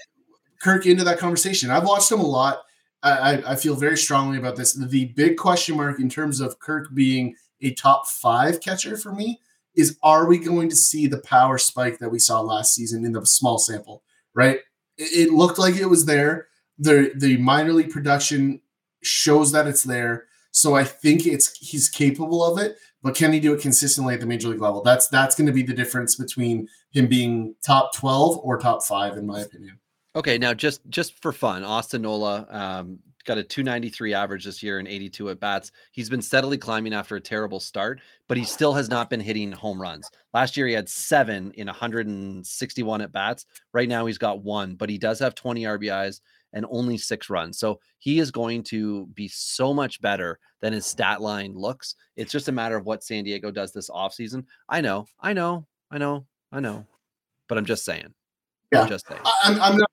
Kirk into that conversation. I've watched him a lot. I, I, feel very strongly about this. The big question mark in terms of Kirk being a top five catcher for me is are we going to see the power spike that we saw last season in the small sample, right? It, it looked like it was there. The the minor league production shows that it's there. So I think it's he's capable of it, but can he do it consistently at the major league level? That's that's going to be the difference between him being top 12 or top five, in my opinion. Okay, now just just for fun, Austin Nola um, got a 293 average this year and 82 at bats. He's been steadily climbing after a terrible start, but he still has not been hitting home runs. Last year he had seven in 161 at bats. Right now he's got one, but he does have 20 RBIs and only six runs. So he is going to be so much better than his stat line looks. It's just a matter of what San Diego does this offseason. I know, I know, I know, I know, but I'm just saying. Yeah. I'm just saying. I, I'm, I'm not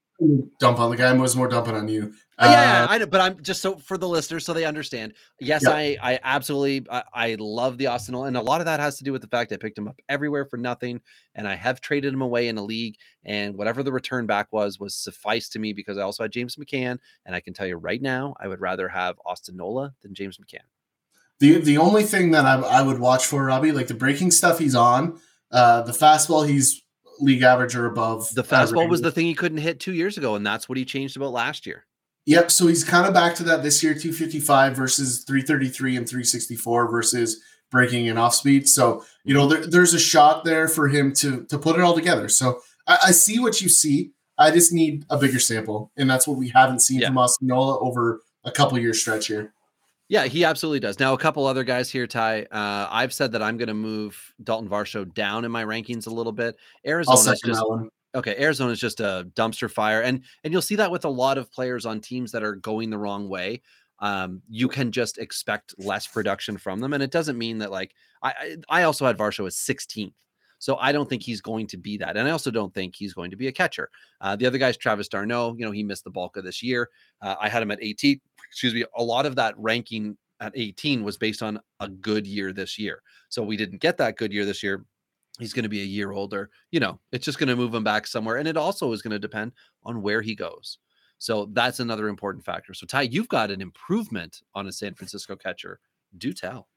dump on the guy. I was more dumping on you. Uh, yeah, I know, but I'm just so for the listeners so they understand. Yes, Yeah. I I absolutely I, I love the Austin, and a lot of that has to do with the fact I picked him up everywhere for nothing, and I have traded him away in a league, and whatever the return back was was suffice to me because I also had James McCann, and I can tell you right now I would rather have Austin Nola than James McCann. The the only thing that I, I would watch for Robbie, like the breaking stuff he's on, uh, the fastball he's league average or above. The fastball was the thing he couldn't hit two years ago, and that's what he changed about last year. Yep. So he's kind of back to that this year, 255 versus 333 and 364 versus breaking and off speed. So, you know, mm-hmm. there, there's a shot there for him to to put it all together. So I, I see what you see. I just need a bigger sample. And that's what we haven't seen Yeah. from Austin Nola over a couple year stretch here. Yeah, he absolutely does. Now, a couple other guys here, Ty. Uh, I've said that I'm going to move Dalton Varsho down in my rankings a little bit. I'll Arizona's just okay. Arizona's just a dumpster fire, and and you'll see that with a lot of players on teams that are going the wrong way. Um, you can just expect less production from them, and it doesn't mean that like I I I also had Varsho as 16th. So I don't think he's going to be that, and I also don't think he's going to be a catcher. Uh, the other guy's Travis d'Arnaud. You know, he missed the bulk of this year. Uh, I had him at 18. Excuse me. A lot of that ranking at 18 was based on a good year this year. So we didn't get that good year this year. He's going to be a year older. You know, it's just going to move him back somewhere, and it also is going to depend on where he goes. So that's another important factor. So Ty, you've got an improvement on a San Francisco catcher. Do tell.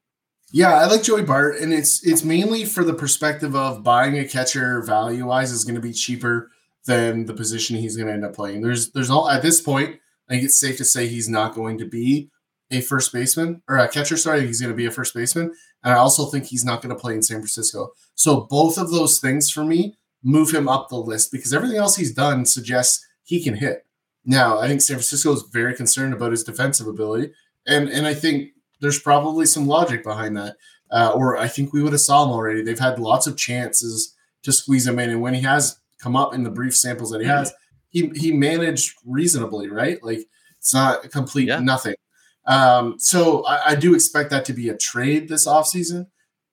Yeah, I like Joey Bart, and it's it's mainly for the perspective of buying a catcher value wise is going to be cheaper than the position he's going to end up playing. There's there's all at this point. I think it's safe to say he's not going to be a first baseman or a catcher. Sorry, he's going to be a first baseman, and I also think he's not going to play in San Francisco. So both of those things for me move him up the list because everything else he's done suggests he can hit. Now, I think San Francisco is very concerned about his defensive ability, and and I think there's probably some logic behind that. Uh, or I think we would have saw him already. They've had lots of chances to squeeze him in, and when he has come up in the brief samples that he has, he he managed reasonably, right? Like it's not a complete Yeah. nothing. Um, so I, I do expect that to be a trade this offseason.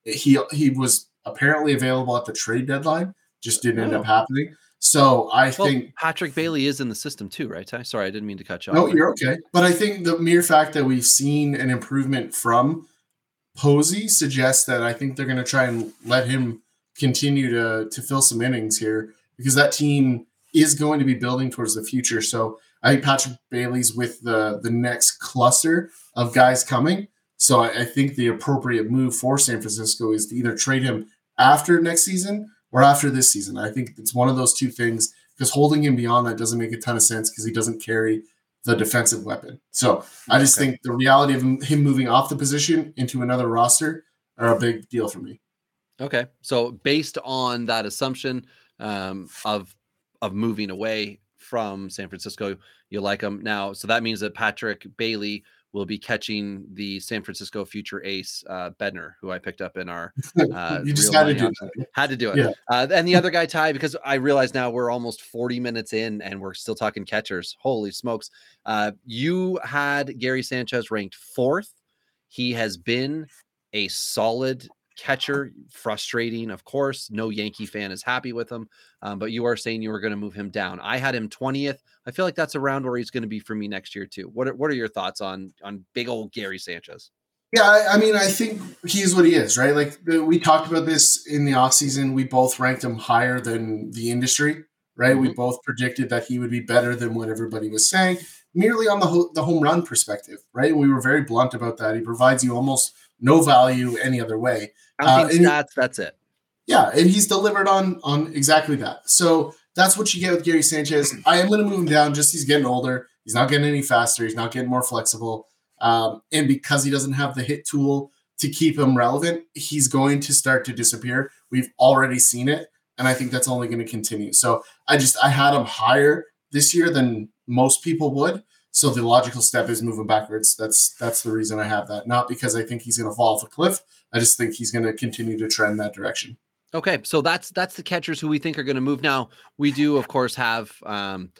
He he was apparently available at the trade deadline, just didn't end Oh. up happening. So I Well, think Patrick Bailey is in the system too, right, Ty? Sorry, I didn't mean to cut you off. no, you're okay. But I think the mere fact that we've seen an improvement from Posey suggests that I think they're going to try and let him continue to to fill some innings here because that team is going to be building towards the future. So I think Patrick Bailey's with the the next cluster of guys coming. So I, I think the appropriate move for San Francisco is to either trade him after next season or after this season. I think it's one of those two things because holding him beyond that doesn't make a ton of sense because he doesn't carry the defensive weapon. So I just Okay. think the reality of him, him moving off the position into another roster are a big deal for me. Okay, so based on that assumption um, of of moving away from San Francisco, you like him now. So that means that Patrick Bailey will be catching the San Francisco future ace uh, Bedner, who I picked up in our uh, you just had to do that. had to do it. Yeah. Uh, and the other guy, Ty, because I realize now we're almost 40 minutes in and we're still talking catchers. Holy smokes. Uh, you had Gary Sanchez ranked fourth. He has been a solid catcher, frustrating, of course. No Yankee fan is happy with him, um, but you are saying you were going to move him down. I had him 20th. I feel like that's around where he's going to be for me next year, too. What are, what are your thoughts on, on big old Gary Sanchez? Yeah, I, I mean, I think he is what he is, right? Like we talked about this in the offseason. We both ranked him higher than the industry, right? We both predicted that he would be better than what everybody was saying, merely on the ho- the home run perspective, right? We were very blunt about that. He provides you almost no value any other way. Uh, Counting and- stats, that's it. Yeah, and he's delivered on on exactly that. So that's what you get with Gary Sanchez. I am going to move him down. Just he's getting older. He's not getting any faster. He's not getting more flexible. Um, and because he doesn't have the hit tool to keep him relevant, he's going to start to disappear. We've already seen it, and I think that's only going to continue. So I just I had him higher this year than most people would. So the logical step is moving backwards. That's that's the reason I have that. Not because I think he's going to fall off a cliff. I just think he's going to continue to trend that direction. Okay, so that's that's the catchers who we think are going to move. Now we do, of course, have um,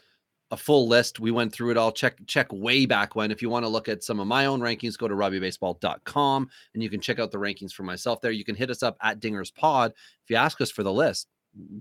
a full list. We went through it all. Check check way back when. If you want to look at some of my own rankings, go to robbiebaseball.com and you can check out the rankings for myself there. You can hit us up at Dingers Pod if you ask us for the list.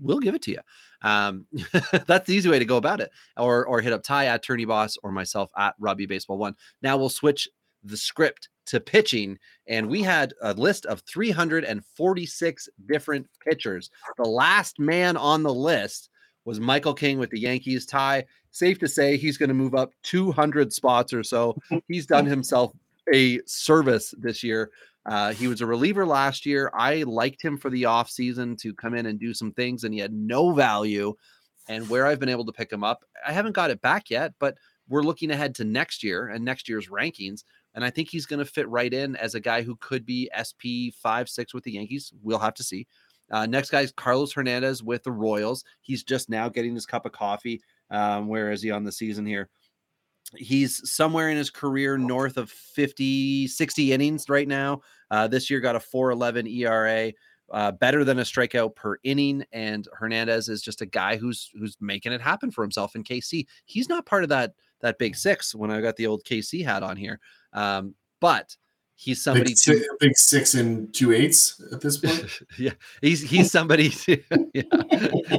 We'll give it to you. Um, that's the easy way to go about it. Or or hit up Ty at Tourney Boss or myself at Robbie Baseball One. Now we'll switch the script to pitching, and we had a list of 346 different pitchers. The last man on the list was Michael King with the Yankees. tie. safe to say he's going to move up 200 spots or so. He's done himself a service this year. Uh, he was a reliever last year. I liked him for the offseason to come in and do some things, and he had no value. And where I've been able to pick him up, I haven't got it back yet, but we're looking ahead to next year and next year's rankings. And I think he's going to fit right in as a guy who could be SP five, six with the Yankees. We'll have to see. Uh, next guy is Carlos Hernandez with the Royals. He's just now getting his cup of coffee. Um, where is he on the season here? He's somewhere in his career north of 50, 60 innings right now. Uh, this year got a 411 ERA. Uh, better than a strikeout per inning. And Hernandez is just a guy who's who's making it happen for himself in KC. He's not part of that that big six when I got the old KC hat on here. Um, but he's somebody big, to, big six and two eights at this point. yeah, he's he's somebody. To, yeah.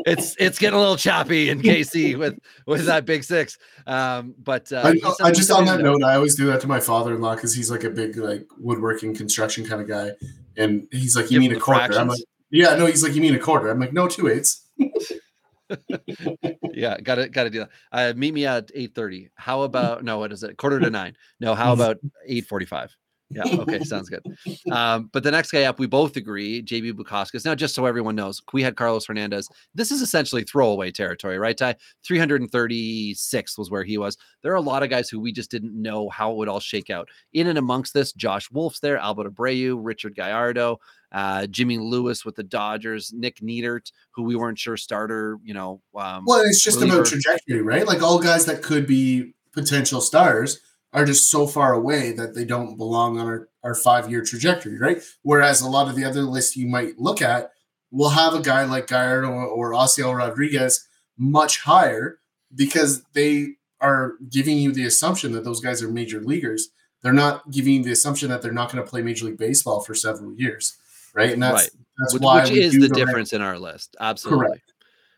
it's it's getting a little choppy in KC with with that big six. Um, but uh, I, I just on that note, I always do that to my father-in-law because he's like a big like woodworking construction kind of guy, and he's like, "You Give mean a quarter?" I'm like, "Yeah, no." He's like, "You mean a quarter?" I'm like, "No, two eights. yeah, gotta gotta do that. Uh, meet me at eight thirty. How about no? What is it? Quarter to nine. No, how about eight forty five? Yeah. Okay. Sounds good. Um, but the next guy up, we both agree, JB Bukauskas. Now, just so everyone knows, we had Carlos Hernandez. This is essentially throwaway territory, right, Ty? 336 was where he was. There are a lot of guys who we just didn't know how it would all shake out. In and amongst this, Josh Wolf's there, Albert Abreu, Richard Gallardo, uh, Jimmy Lewis with the Dodgers, Nick Neidert, who we weren't sure starter, you know. Um, well, it's just reliever. about trajectory, right? Like all guys that could be potential stars are just so far away that they don't belong on our, our five year trajectory, right? Whereas a lot of the other lists you might look at will have a guy like Gallardo or, or Osiel Rodriguez much higher because they are giving you the assumption that those guys are major leaguers. They're not giving you the assumption that they're not going to play Major League Baseball for several years, right? And that's right. that's which, why which is the, difference in our list. Absolutely. Correct.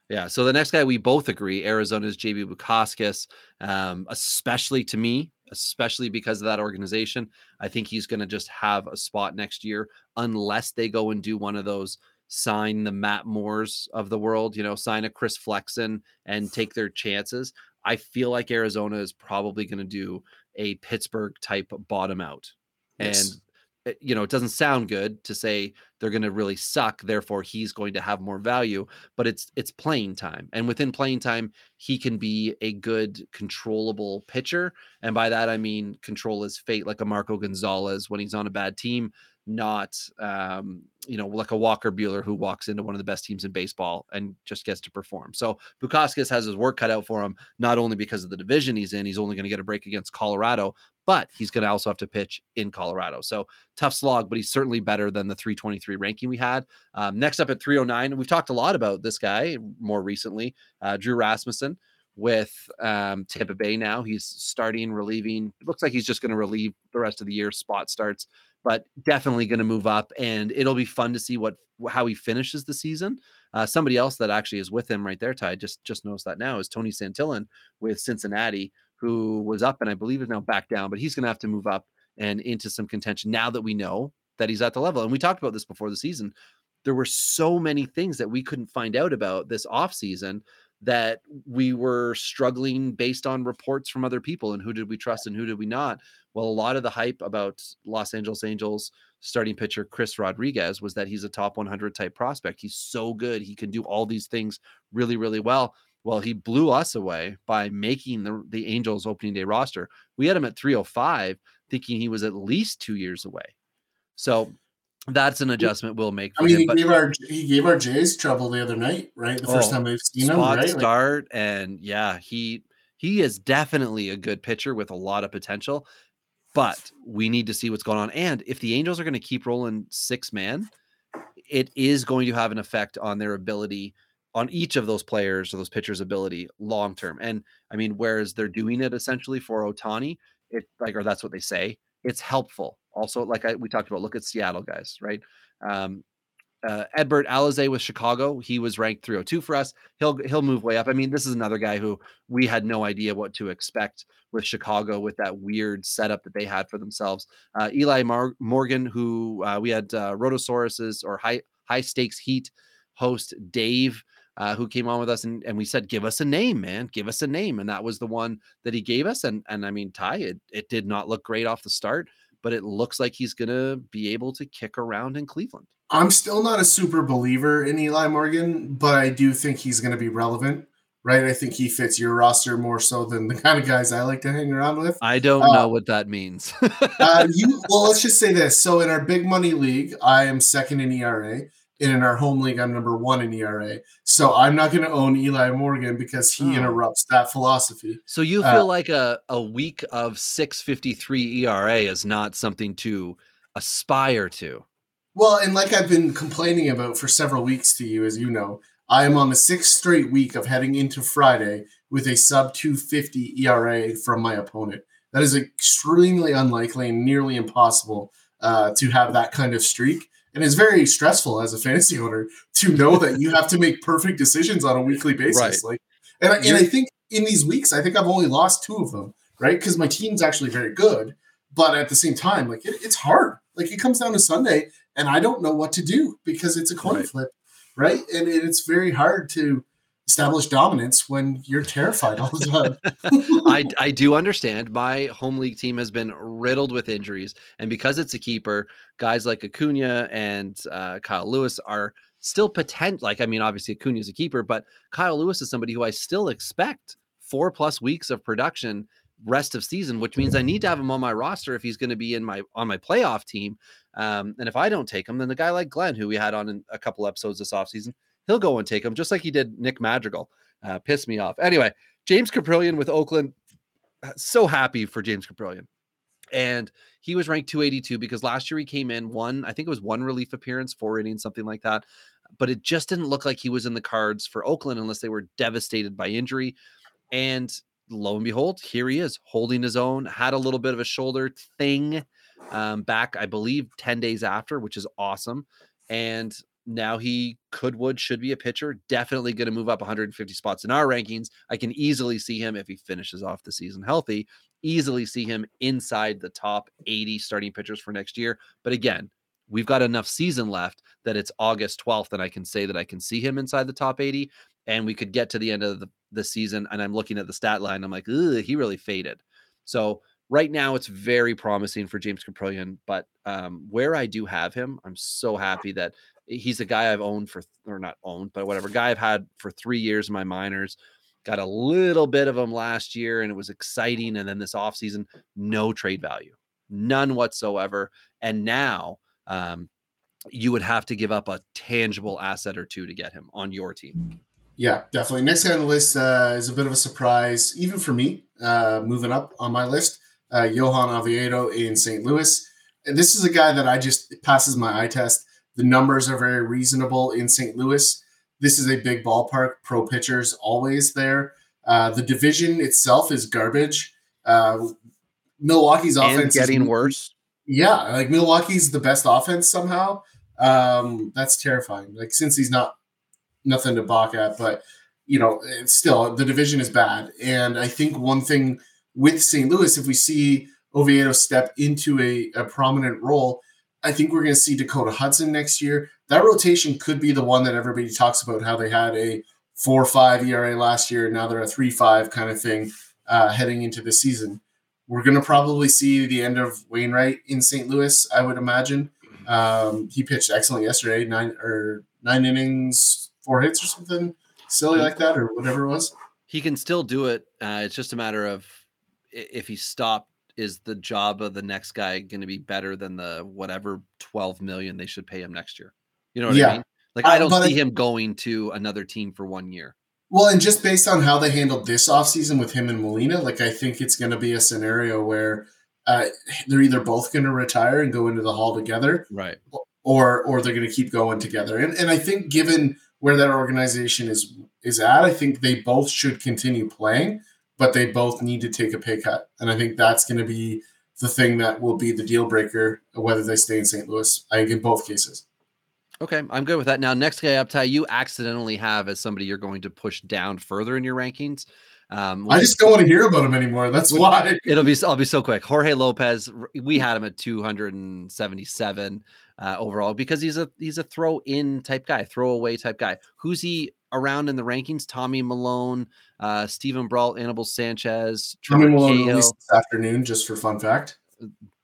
Yeah. So the next guy we both agree, Arizona's JB Bukauskas, um, especially to me, especially because of that organization. I think he's going to just have a spot next year unless they go and do one of those sign the Matt Moores of the world, you know, sign a Chris Flexen and take their chances. I feel like Arizona is probably going to do a Pittsburgh type bottom out. Yes. And Uh, you know, it doesn't sound good to say they're going to really suck. Therefore, he's going to have more value. But it's it's playing time, and within playing time, he can be a good controllable pitcher. And by that, I mean control his fate, like a Marco Gonzalez when he's on a bad team, not um, you know like a Walker Buehler who walks into one of the best teams in baseball and just gets to perform. So Bukauskas has his work cut out for him, not only because of the division he's in, he's only going to get a break against Colorado, but he's going to also have to pitch in Colorado. So tough slog, but he's certainly better than the 323 ranking we had. Um, next up at 309, we've talked a lot about this guy more recently, uh, Drew Rasmussen with um, Tampa Bay now. He's starting, relieving. It looks like he's just going to relieve the rest of the year. Spot starts, but definitely going to move up, and it'll be fun to see what how he finishes the season. Uh, somebody else that actually is with him right there, Ty, just just noticed that now is Tony Santillan with Cincinnati who was up and I believe is now back down, but he's going to have to move up and into some contention now that we know that he's at the level. And we talked about this before the season. There were so many things that we couldn't find out about this offseason that we were struggling based on reports from other people and who did we trust and who did we not. Well, a lot of the hype about Los Angeles Angels starting pitcher Chris Rodriguez was that he's a top 100 type prospect. He's so good. He can do all these things really, really well. Well, he blew us away by making the, the Angels opening day roster. We had him at 305, thinking he was at least two years away. So that's an adjustment we'll make. I mean, him, he gave our he gave our Jays trouble the other night, right? The first Oh, time we've seen him, right? Like, start, and yeah, he he is definitely a good pitcher with a lot of potential. But we need to see what's going on. And if the Angels are going to keep rolling six man, it is going to have an effect on their ability on each of those players or those pitchers' ability long term. And I mean, whereas they're doing it essentially for Ohtani, it like, or that's what they say, it's helpful. Also, like I, we talked about, look at Seattle guys, right? Um, uh, Adbert Alzolay with Chicago, he was ranked 302 for us. He'll he'll move way up. I mean, this is another guy who we had no idea what to expect with Chicago with that weird setup that they had for themselves. Uh, Eli Mar- Morgan, who uh, we had uh, or high high stakes heat host Dave, uh, who came on with us, and, and we said, "Give us a name, man. Give us a name," and that was the one that he gave us. And and I mean, Ty, it it did not look great off the start, but it looks like he's gonna be able to kick around in Cleveland. I'm still not a super believer in Eli Morgan, but I do think he's going to be relevant, right? I think he fits your roster more so than the kind of guys I like to hang around with. I don't Uh, know what that means. Uh, you well, let's just say this. So in our big money league, I am second in ERA, and in our home league, I'm number one in ERA. So I'm not going to own Eli Morgan because he Oh. interrupts that philosophy. So you Uh, feel like a, a week of 653 ERA is not something to aspire to. Well, and like I've been complaining about for several weeks to you, as you know, I am on the sixth straight week of heading into Friday with a sub 250 ERA from my opponent. That is extremely unlikely and nearly impossible uh, to have that kind of streak. And it's very stressful as a fantasy owner to know that you have to make perfect decisions on a weekly basis. Right. Like, and, I- and I think in these weeks, I think I've only lost two of them, right? Because my team's actually very good, but at the same time, like it, it's hard. Like it comes down to Sunday, and I don't know what to do because it's a coin Right. flip, right? And it- it's very hard to establish dominance when you're terrified all the time. I, I do understand. My home league team has been riddled with injuries, and because it's a keeper, guys like Acuna and uh, Kyle Lewis are still potent. Like, I mean, obviously Acuna is a keeper, but Kyle Lewis is somebody who I still expect four plus weeks of production rest of season, which means I need to have him on my roster if he's going to be in my on my playoff team. Um, and if I don't take him, then the guy like Glenn, who we had on in a couple episodes this offseason, he'll go and take him, just like he did Nick Madrigal. Uh, pissed me off. Anyway, James Kaprielian with Oakland. uh, So happy for James Kaprielian. And he was ranked 282 because last year he came in one, I think it was one relief appearance, four innings, something like that. But it just didn't look like he was in the cards for Oakland unless they were devastated by injury. And lo and behold, here he is holding his own, had a little bit of a shoulder thing um, back, I believe, 10 days after, which is awesome. And now he could would should be a pitcher definitely going to move up 150 spots in our rankings. I can easily see him if he finishes off the season healthy easily see him inside the top 80 starting pitchers for next year. But again we've got enough season left that it's august 12th and i can say that i can see him inside the top 80 and we could get to the end of the, the season and i'm looking at the stat line i'm like he really faded. So right now it's very promising for james kaprielian but um, where i do have him i'm so happy that he's a guy I've owned for or not owned, but whatever guy I've had for three years in my minors. Got a little bit of him last year and it was exciting. And then this offseason, no trade value, none whatsoever. And now um, you would have to give up a tangible asset or two to get him on your team. Yeah, definitely. Next guy on the list uh, is a bit of a surprise, even for me, uh, moving up on my list. Uh, Johan Oviedo in St. Louis. And this is a guy that I just passes my eye test. The numbers are very reasonable in St. Louis. This is a big ballpark. Pro pitchers always there. Uh, the division itself is garbage. Uh, Milwaukee's And offense is getting worse. yeah, like Milwaukee's the best offense somehow. Um, that's terrifying. Like since he's not nothing to balk at, but you know, it's still the division is bad. And I think one thing with St. Louis, if we see Oviedo step into a, a prominent role, I think we're going to see Dakota Hudson next year. That rotation could be the one that everybody talks about how they had a four five ERA last year. Now they're a three five kind of thing uh, heading into the season. We're going to probably see the end of Wainwright in St. Louis, I would imagine. Um, he pitched excellent yesterday, nine or nine innings, four hits or something silly like that, or whatever it was. He can still do it. Uh, it's just a matter of if he stopped is the job of the next guy going to be better than the whatever 12 million they should pay him next year? You know what Yeah. I mean? Like I Uh, don't but see I- him going to another team for one year. Well, and just based on how they handled this offseason with him and Molina, like I think it's going to be a scenario where uh, they're either both going to retire and go into the hall together, Right. or or they're going to keep going together. And and I think given where that organization is is at, I think they both should continue playing, but they both need to take a pay cut. And I think that's going to be the thing that will be the deal breaker whether they stay in St. Louis. I think in both cases. Okay, I'm good with that. Now, next guy up, Ty, you accidentally have as somebody you're going to push down further in your rankings. Um, I just don't want to hear about him anymore. That's why. It'll be I'll be so quick. Jorge Lopez, we had him at 277 uh, overall because he's a he's a throw in type guy, throwaway type guy. Who's he around in the rankings? Tommy Milone, uh, Steven Brault, Anibal Sanchez, Tommy Milone Cahill. this afternoon, just for fun fact.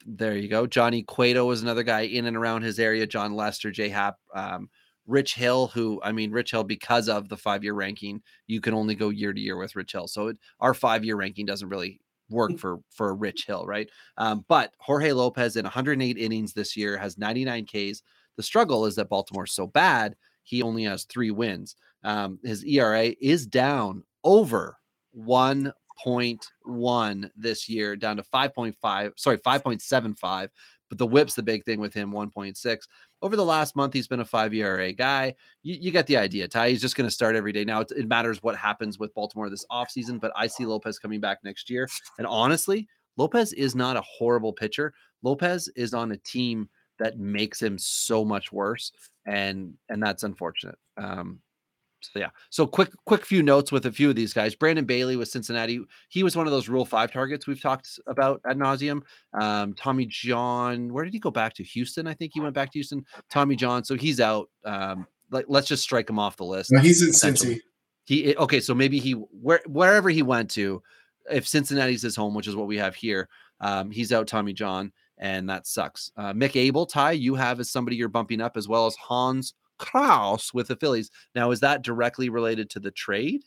There you go. Johnny Cueto was another guy in and around his area. Jon Lester, J Hap, um, Rich Hill, who I mean, Rich Hill, because of the five year ranking, you can only go year to year with Rich Hill. So it, our five year ranking doesn't really work for for Rich Hill, right? Um, but Jorge Lopez in 108 innings this year has 99 Ks. The struggle is that Baltimore's so bad, he only has three wins. Um, his ERA is down over 1.1 this year, down to 5.5, sorry, 5.75. But the whip's the big thing with him, 1.6. Over the last month, he's been a five ERA guy. You, you get the idea, Ty. He's just going to start every day. Now, it, it matters what happens with Baltimore this offseason, but I see Lopez coming back next year. And honestly, Lopez is not a horrible pitcher. Lopez is on a team that makes him so much worse. And and that's unfortunate. Um, so yeah. So quick, quick few notes with a few of these guys. Brandon Bailey with Cincinnati. He was one of those Rule Five targets we've talked about ad nauseum. Um, Tommy John. Where did he go back to? Houston, I think he went back to Houston. Tommy John. So he's out. Um, like let's just strike him off the list. No, he's in. Cincy. He okay. So maybe he where wherever he went to, if Cincinnati's his home, which is what we have here, um, he's out Tommy John, and that sucks. Uh, Mick Abel, Ty, you have as somebody you're bumping up as well as Hans Crouse with the Phillies. Now, is that directly related to the trade?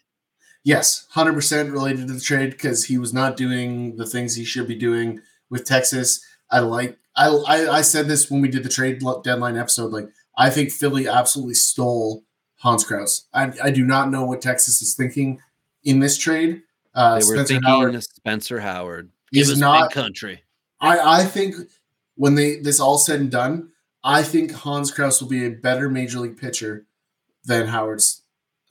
Yes, hundred percent related to the trade because he was not doing the things he should be doing with Texas. I like. I, I I said this when we did the trade deadline episode. Like I think Philly absolutely stole Hans Crouse. I I do not know what Texas is thinking in this trade. Uh, They were Spencer thinking Howard Spencer Howard. is Give us not country. I, I think when they this all said and done, I think Hans Crouse will be a better major league pitcher than Howard's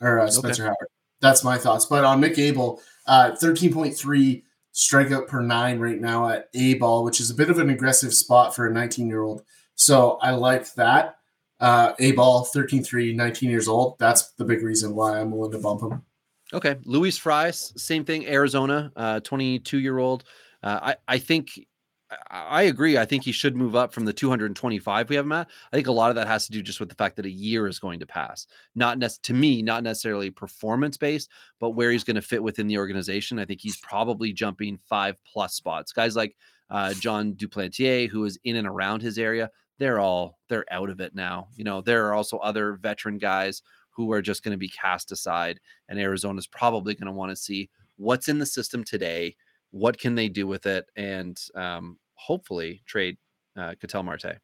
or uh, Spencer Howard. That's my thoughts. But on Mick Abel, uh, thirteen point three strikeout per nine right now at A ball, which is a bit of an aggressive spot for a nineteen year old. So I like that. Uh, a ball, 13-3, 19 years old. That's the big reason why I'm willing to bump him. Okay, Luis Frias, same thing. Arizona, uh, 22 year old. Uh, I I think I- agree. I think he should move up from the 225 we have him at. I think a lot of that has to do just with the fact that a year is going to pass. Not nec- to me, not necessarily performance based, but where he's going to fit within the organization. I think he's probably jumping five plus spots. Guys like uh, Jon Duplantier, who is in and around his area, they're all they're out of it now. You know, there are also other veteran guys who are just going to be cast aside, and Arizona's probably going to want to see what's in the system today, what can they do with it, and um, hopefully trade uh, Ketel Marte.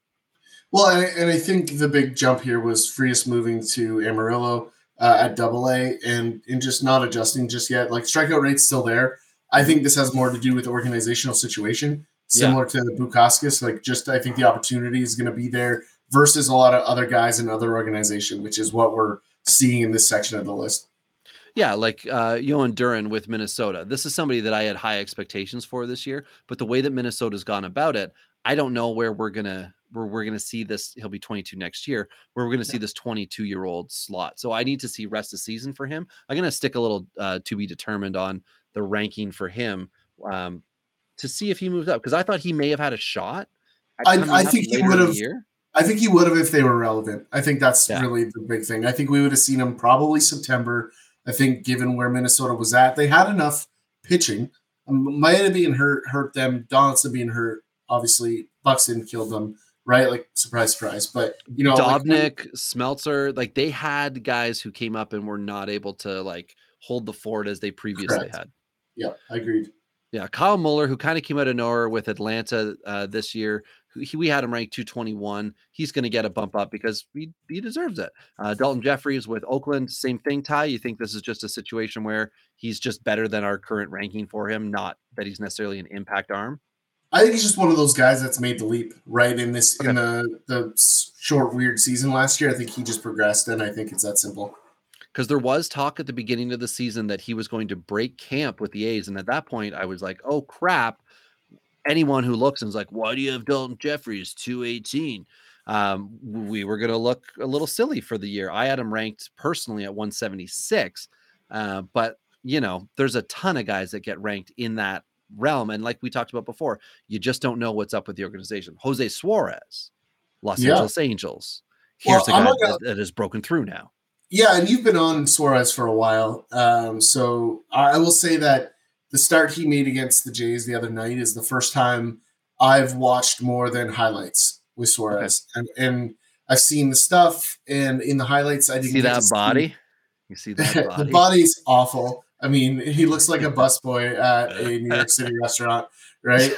Well, and, and I think the big jump here was Frias moving to Amarillo uh, at Double A and and just not adjusting just yet. Like strikeout rate's still there. I think this has more to do with organizational situation, similar to Bukauskas. Like, just I think the opportunity is going to be there versus a lot of other guys in other organization, which is what we're seeing in this section of the list. Yeah, like uh, Jhoan Duran with Minnesota. This is somebody that I had high expectations for this year, but the way that Minnesota's gone about it, I don't know where we're gonna where we're gonna see this. He'll be 22 next year. Where we're gonna see this 22 year old slot. So I need to see rest of season for him. I'm gonna stick a little uh, to be determined on the ranking for him um, to see if he moves up because I thought he may have had a shot. I- I think he the would've- I think he would have if they were relevant. I think that's Yeah. really the big thing. I think we would have seen him probably September. I think given where Minnesota was at, they had enough pitching. Um, Maeda being hurt hurt them. Donaldson being hurt, obviously Buxton killed them. Right, like surprise, surprise. But you know, like, Dobnak, Smeltzer, like they had guys who came up and were not able to like hold the fort as they previously Correct. had. yeah, I agreed. Yeah, Kyle Muller, who kind of came out of nowhere with Atlanta uh, this year, he, we had him ranked 221. He's going to get a bump up because he, he deserves it. Uh, Daulton Jefferies with Oakland, same thing. Ty, you think this is just a situation where he's just better than our current ranking for him, not that he's necessarily an impact arm? I think he's just one of those guys that's made the leap right in this okay. in the the short weird season last year. I think he just progressed, and I think it's that simple. Because there was talk at the beginning of the season that he was going to break camp with the A's, and at that point, I was like, "Oh crap!" Anyone who looks and is like, "Why do you have Daulton Jefferies two eighteen? Um, we were going to look a little silly for the year. I had him ranked personally at 176, uh, but you know, there's a ton of guys that get ranked in that realm. And like we talked about before, you just don't know what's up with the organization. Jose Suarez, Los yeah. Angeles Angels. Here's well, a guy gonna, that, that has broken through now. Yeah, and you've been on Suarez for a while. Um, so I will say that the start he made against the Jays the other night is the first time I've watched more than highlights with Suarez. Okay. And and I've seen the stuff and in the highlights I didn't see that body. See. You see that body. the body's awful. I mean, he looks like a busboy at a New York City restaurant, right?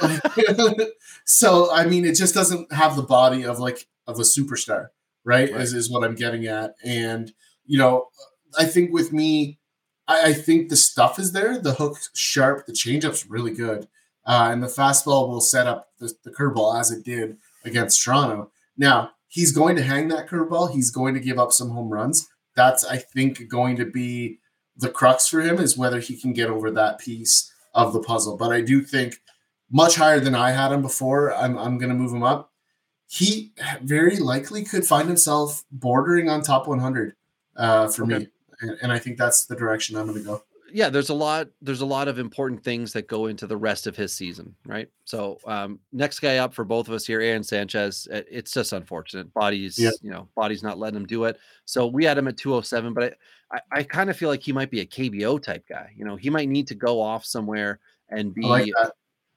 so, I mean, it just doesn't have the body of like of a superstar, right? right. Is is what I'm getting at, and you know, I think with me, I, I think the stuff is there. The hook sharp, the changeup's really good, uh, and the fastball will set up the, the curveball as it did against Toronto. Now he's going to hang that curveball. He's going to give up some home runs. That's I think going to be the crux for him is whether he can get over that piece of the puzzle. But I do think much higher than I had him before. I'm, I'm going to move him up. He very likely could find himself bordering on top 100 uh, for okay. me. And, and I think that's the direction I'm going to go yeah, there's a lot. There's a lot of important things that go into the rest of his season, right? So, um, next guy up for both of us here, Aaron Sanchez. It's just unfortunate. Body's, yeah. you know, body's not letting him do it. So we had him at 207, but I, I, I kind of feel like he might be a KBO type guy. You know, he might need to go off somewhere and be like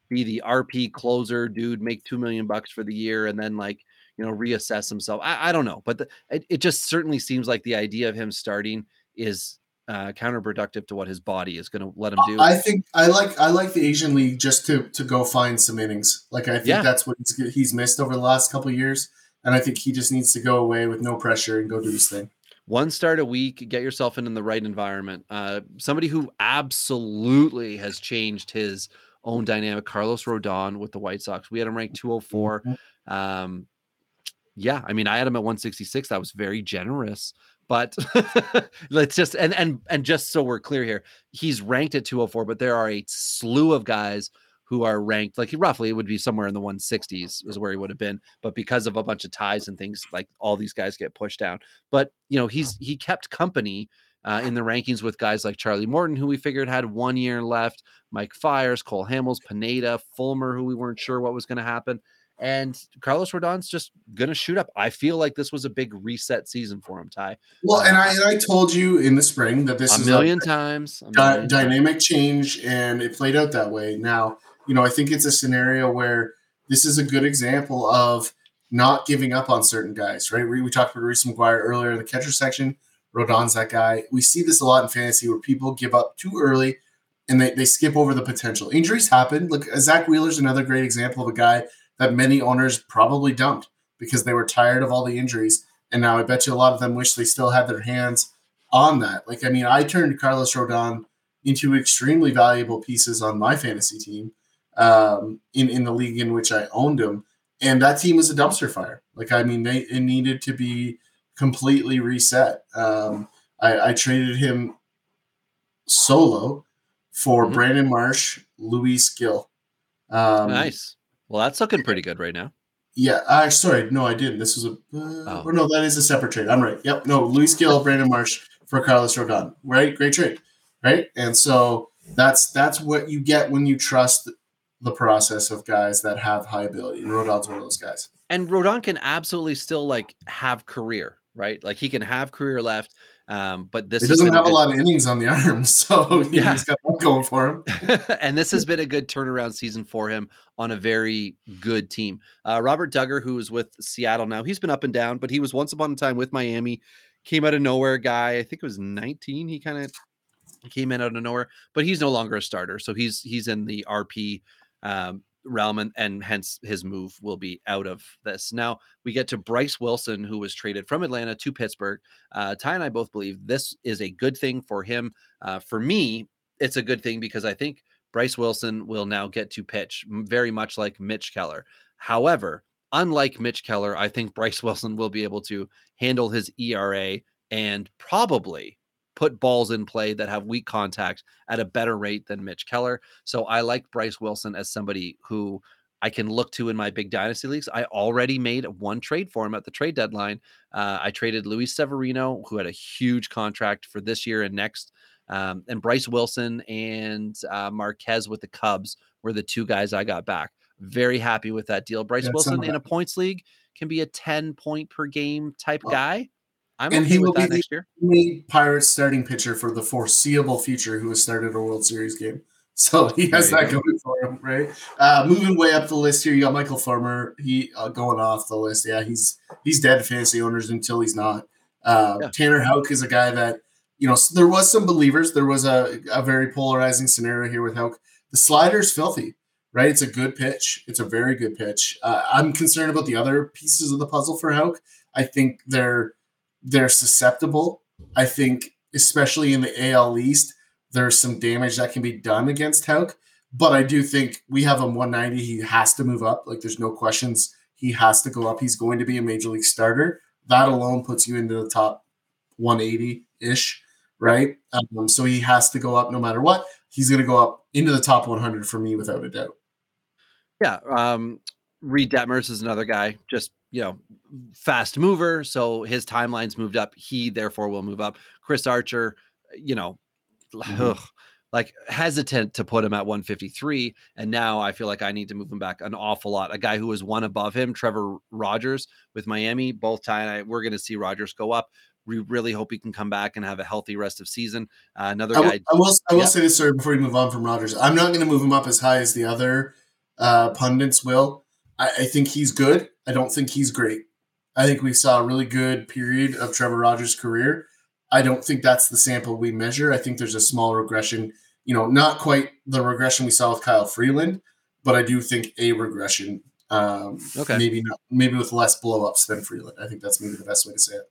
be the RP closer dude, make two million bucks for the year, and then like you know reassess himself. I, I don't know, but the, it, it just certainly seems like the idea of him starting is uh, counterproductive to what his body is going to let him do. I think I like I like the Asian League just to to go find some innings. Like I think yeah. that's what he's, he's missed over the last couple years, and I think he just needs to go away with no pressure and go do his thing. One start a week, get yourself in, in the right environment. Uh, somebody who absolutely has changed his own dynamic, Carlos Rodon with the White Sox. We had him ranked 204. Mm-hmm. Um, yeah, I mean, I had him at 166. That was very generous. But let's just and and and just so we're clear here, he's ranked at 204, but there are a slew of guys who are ranked like he roughly it would be somewhere in the 160s is where he would have been but because of a bunch of ties and things like all these guys get pushed down. But you know he's he kept company uh, in the rankings with guys like Charlie Morton, who we figured had one year left, Mike Fiers, Cole Hamels, Pineda, Fulmer, who we weren't sure what was going to happen and Carlos Rodon's just gonna shoot up. I feel like this was a big reset season for him, Ty. Well, and I um, and I told you in the spring that this is a is million a times a million dynamic times. change, and it played out that way. Now, you know, I think it's a scenario where this is a good example of not giving up on certain guys, right? We, we talked about Reese McGuire earlier in the catcher section. Rodon's that guy. We see this a lot in fantasy where people give up too early and they, they skip over the potential. Injuries happen. Look, Zack Wheeler's another great example of a guy that many owners probably dumped because they were tired of all the injuries. And now I bet you a lot of them wish they still had their hands on that. Like, I mean, I turned Carlos Rodon into extremely valuable pieces on my fantasy team um, in, in the league in which I owned him. And that team was a dumpster fire. Like, I mean, they, it needed to be completely reset. Um, I, I traded him solo for mm-hmm. Brandon Marsh, Luis Gil. Um, nice. Well, that's looking pretty good right now. Yeah, uh, sorry, no, I didn't. This was a, uh, oh. or no, that is a separate trade. I'm right. Yep, no, Luis Gil, Brandon Marsh for Carlos Rodon. Right, great trade, right? And so that's that's what you get when you trust the process of guys that have high ability. And Rodon's one of those guys. And Rodon can absolutely still like have career, right? Like he can have career left. Um, but this he doesn't have a, good, a lot of innings on the arm, so yeah, he's got that going for him. and this has been a good turnaround season for him on a very good team. Uh, Robert Dugger, who is with Seattle now, he's been up and down, but he was once upon a time with Miami. Came out of nowhere, guy. I think it was 19. He kind of came in out of nowhere, but he's no longer a starter. So he's he's in the RP um, realm, and, and hence his move will be out of this. Now we get to Bryce Wilson, who was traded from Atlanta to Pittsburgh. Uh, Ty and I both believe this is a good thing for him. Uh, for me, it's a good thing because I think Bryce Wilson will now get to pitch very much like Mitch Keller. However, unlike Mitch Keller, I think Bryce Wilson will be able to handle his ERA and probably put balls in play that have weak contact at a better rate than Mitch Keller. So I like Bryce Wilson as somebody who I can look to in my big dynasty leagues. I already made one trade for him at the trade deadline. Uh, I traded Luis Severino, who had a huge contract for this year and next. Um, and Bryce Wilson and uh, Marquez with the Cubs were the two guys I got back. Very happy with that deal. Bryce Yeah, Wilson in a points league can be a 10 point per game type Oh. guy. I'm And okay he will be next year. only Pirates starting pitcher for the foreseeable future who has started a World Series game. So he has that going for him, right? Uh, moving way up the list here, you got Michael Fulmer. He uh, going off the list. Yeah, he's he's dead to fantasy owners until he's not. Uh, Yeah. Tanner Houck is a guy that you know. There was some believers. There was a a very polarizing scenario here with Houck. The slider's filthy, right? It's a good pitch. It's a very good pitch. Uh, I'm concerned about the other pieces of the puzzle for Houck. I think they're they're susceptible. I think, especially in the AL East, there's some damage that can be done against Houck. But I do think we have him 190. He has to move up. Like, there's no questions. He has to go up. He's going to be a major league starter. That alone puts you into the top 180 ish, right? Um, so he has to go up no matter what. He's going to go up into the top 100 for me without a doubt. Yeah. Um, Reid Detmers is another guy, just, you know, fast mover. So his timeline's moved up. He therefore will move up. Chris Archer, you know, Mhm. ugh, like hesitant to put him at 153. And now I feel like I need to move him back an awful lot. A guy who was one above him, Trevor Rogers with Miami, both Ty and I, we're going to see Rogers go up. We really hope he can come back and have a healthy rest of season. Uh, another I will, guy, I will, I will yeah. say this, sir, before you move on from Rogers. I'm not going to move him up as high as the other uh, pundits will. I, I think he's good. I don't think he's great. I think we saw a really good period of Trevor Rogers' career. I don't think that's the sample we measure. I think there's a small regression, you know, not quite the regression we saw with Kyle Freeland, but I do think a regression. Um, Okay. Maybe not, maybe with less blowups than Freeland. I think that's maybe the best way to say it.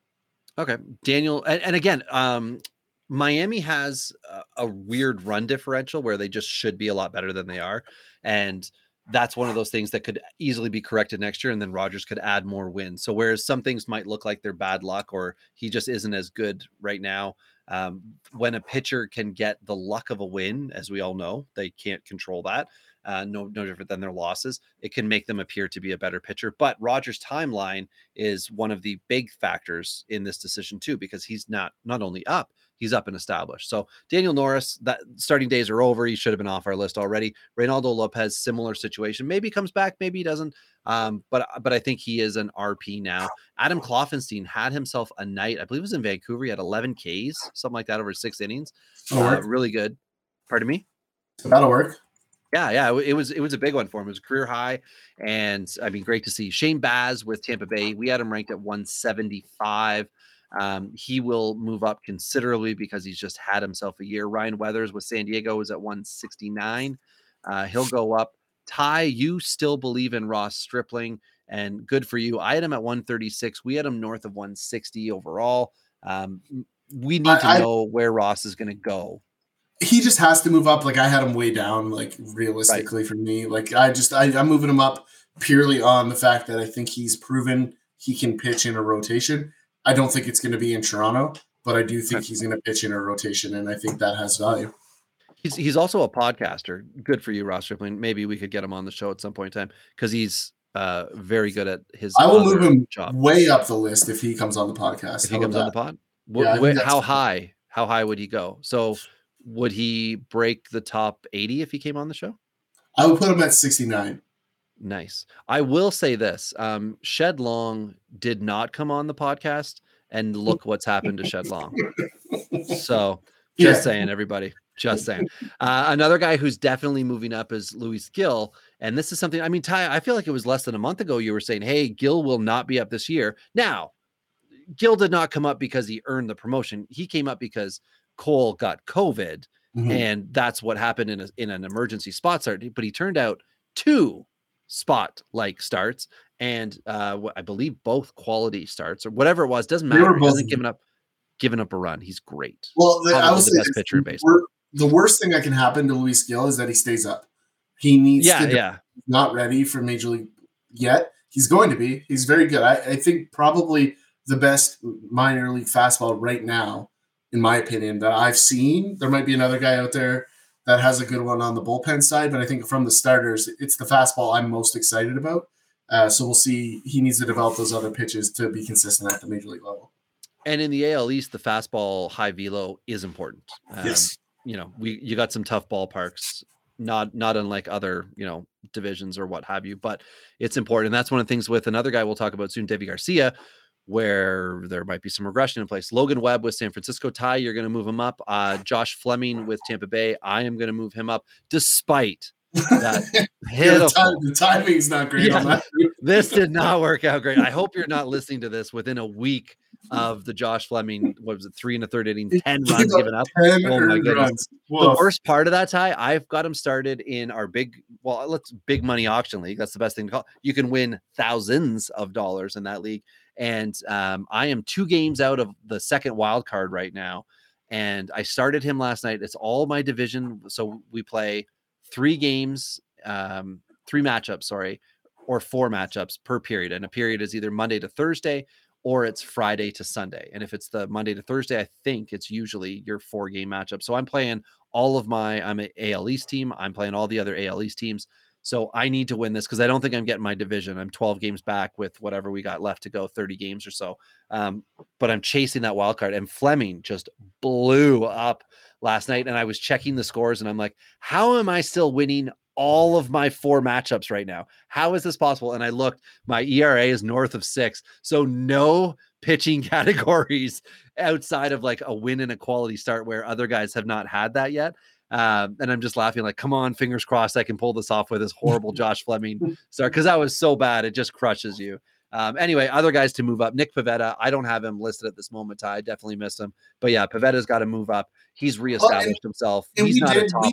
Okay, Daniel, and, and again, um, Miami has a, a weird run differential where they just should be a lot better than they are, and that's one of those things that could easily be corrected next year, and then Rogers could add more wins. So whereas some things might look like they're bad luck or he just isn't as good right now, um, when a pitcher can get the luck of a win, as we all know, they can't control that. Uh, no, no different than their losses. It can make them appear to be a better pitcher. But Rogers' timeline is one of the big factors in this decision too, because he's not not only up, he's up and established. So Daniel Norris, that starting days are over. He should have been off our list already. Reynaldo Lopez, similar situation. Maybe comes back, maybe he doesn't. Um, but but I think he is an RP now. Adam Kloffenstein had himself a night, I believe it was in Vancouver. He had 11 Ks, something like that over six innings. Uh, really good. Pardon me. That'll work. Yeah, yeah, it it was it was a big one for him. It was a career high, and I mean, great to see Shane Baz with Tampa Bay. We had him ranked at 175. Um, he will move up considerably because he's just had himself a year. Ryan Weathers with San Diego is at 169. Uh, he'll go up. Ty, you still believe in Ross Stripling, and good for you. I had him at 136. We had him north of 160 overall. Um, we need to I- know where Ross is going to go. he just has to move up. Like I had him way down, like realistically for me. Like I just I, I'm moving him up purely on the fact that I think he's proven he can pitch in a rotation. I don't think it's going to be in Toronto, but I do think he's going to pitch in a rotation, and I think that has value. He's he's also a podcaster. Good for you, Ross Stripling. Maybe we could get him on the show at some point in time because he's uh very good at his. I will move him job. way up the list if he comes on the podcast. if he comes on the pod. Yeah, wh- how high? How high would he go? So would he break the top eighty if he came on the show? I would put him at 69. Nice. I will say this: um, Shed Long did not come on the podcast, and look what's happened to Shed Long. So just Yeah. saying, everybody. Just saying. Uh, another guy who's definitely moving up is Luis Gil. And this is something, I mean, Ty, I feel like it was less than a month ago you were saying, hey, Gil will not be up this year. Now, Gil did not come up because he earned the promotion. He came up because Cole got COVID, Mhm. and that's what happened in a, in an emergency spot start. But he turned out two spot like starts, and uh, I believe both quality starts or whatever it was. Doesn't matter. He hasn't given up given up a run. He's great. Well, the, I will the best pitcher in baseball. The worst thing that can happen to Luis Gil is that he stays up. He needs Yeah, to yeah. not ready for major league yet. He's going to be. He's very good. I, I think probably the best minor league fastball right now, in my opinion, that I've seen. There might be another guy out there that has a good one on the bullpen side, but I think from the starters, it's the fastball I'm most excited about. Uh, so we'll see. He needs to develop those other pitches to be consistent at the major league level. And in the AL East, the fastball high velo is important. Um, Yes. You know, we you got some tough ballparks, not not unlike other you know divisions or what have you, but it's important. And that's one of the things with another guy we'll talk about soon, Deivi Garcia, where there might be some regression in place. Logan Webb with San Francisco Ty, you're going to move him up. Uh, Josh Fleming with Tampa Bay, I am going to move him up, despite that Yeah, the, time, the timing's not great on that. this did not work out great. I hope you're not listening to this within a week of the Josh Fleming. What was it? Three and a third inning, ten Give runs given up. Oh my goodness. The worst part of that tie, I've got him started in our big, well, let's big money auction league. That's the best thing to call. You can win thousands of dollars in that league, and um, I am two games out of the second wild card right now. And I started him last night. It's all my division, so we play three games, um, three matchups, sorry, or four matchups per period. And a period is either Monday to Thursday or it's Friday to Sunday. And if it's the Monday to Thursday, I think it's usually your four game matchup. So I'm playing all of my, I'm an AL East team. I'm playing all the other AL East teams. So I need to win this because I don't think I'm getting my division. I'm 12 games back with whatever we got left to go, 30 games or so. Um, but I'm chasing that wild card. And Fleming just blew up last night. And I was checking the scores and I'm like, how am I still winning all of my four matchups right now? How is this possible? And I looked, my ERA is north of six. So no pitching categories outside of like a win and a quality start where other guys have not had that yet. Um, and I'm just laughing, like, come on, fingers crossed, I can pull this off with this horrible Josh Fleming start because that was so bad, it just crushes you. Um, anyway, other guys to move up. Nick Pivetta, I don't have him listed at this moment. Ty, I definitely missed him, but yeah, Pivetta's got to move up. He's reestablished himself. and He's not a did- top. we-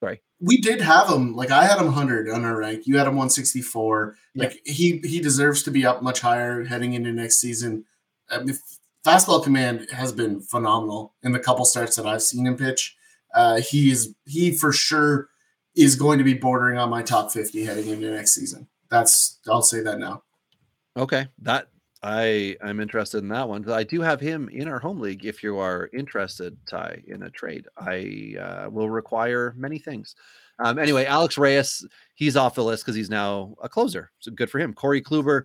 Sorry. we did have him like I had him 100 on our rank. You had him 164. Yeah. Like he he deserves to be up much higher heading into next season. I mean, fastball command has been phenomenal in the couple starts that I've seen him pitch. Uh, he is he for sure is going to be bordering on my top 50 heading into next season. That's I'll say that now. Okay, that I I'm interested in that one. I do have him in our home league. If you are interested, Ty, in a trade, I uh, will require many things. Um, anyway, Alex Reyes, he's off the list because he's now a closer. So good for him. Corey Kluber,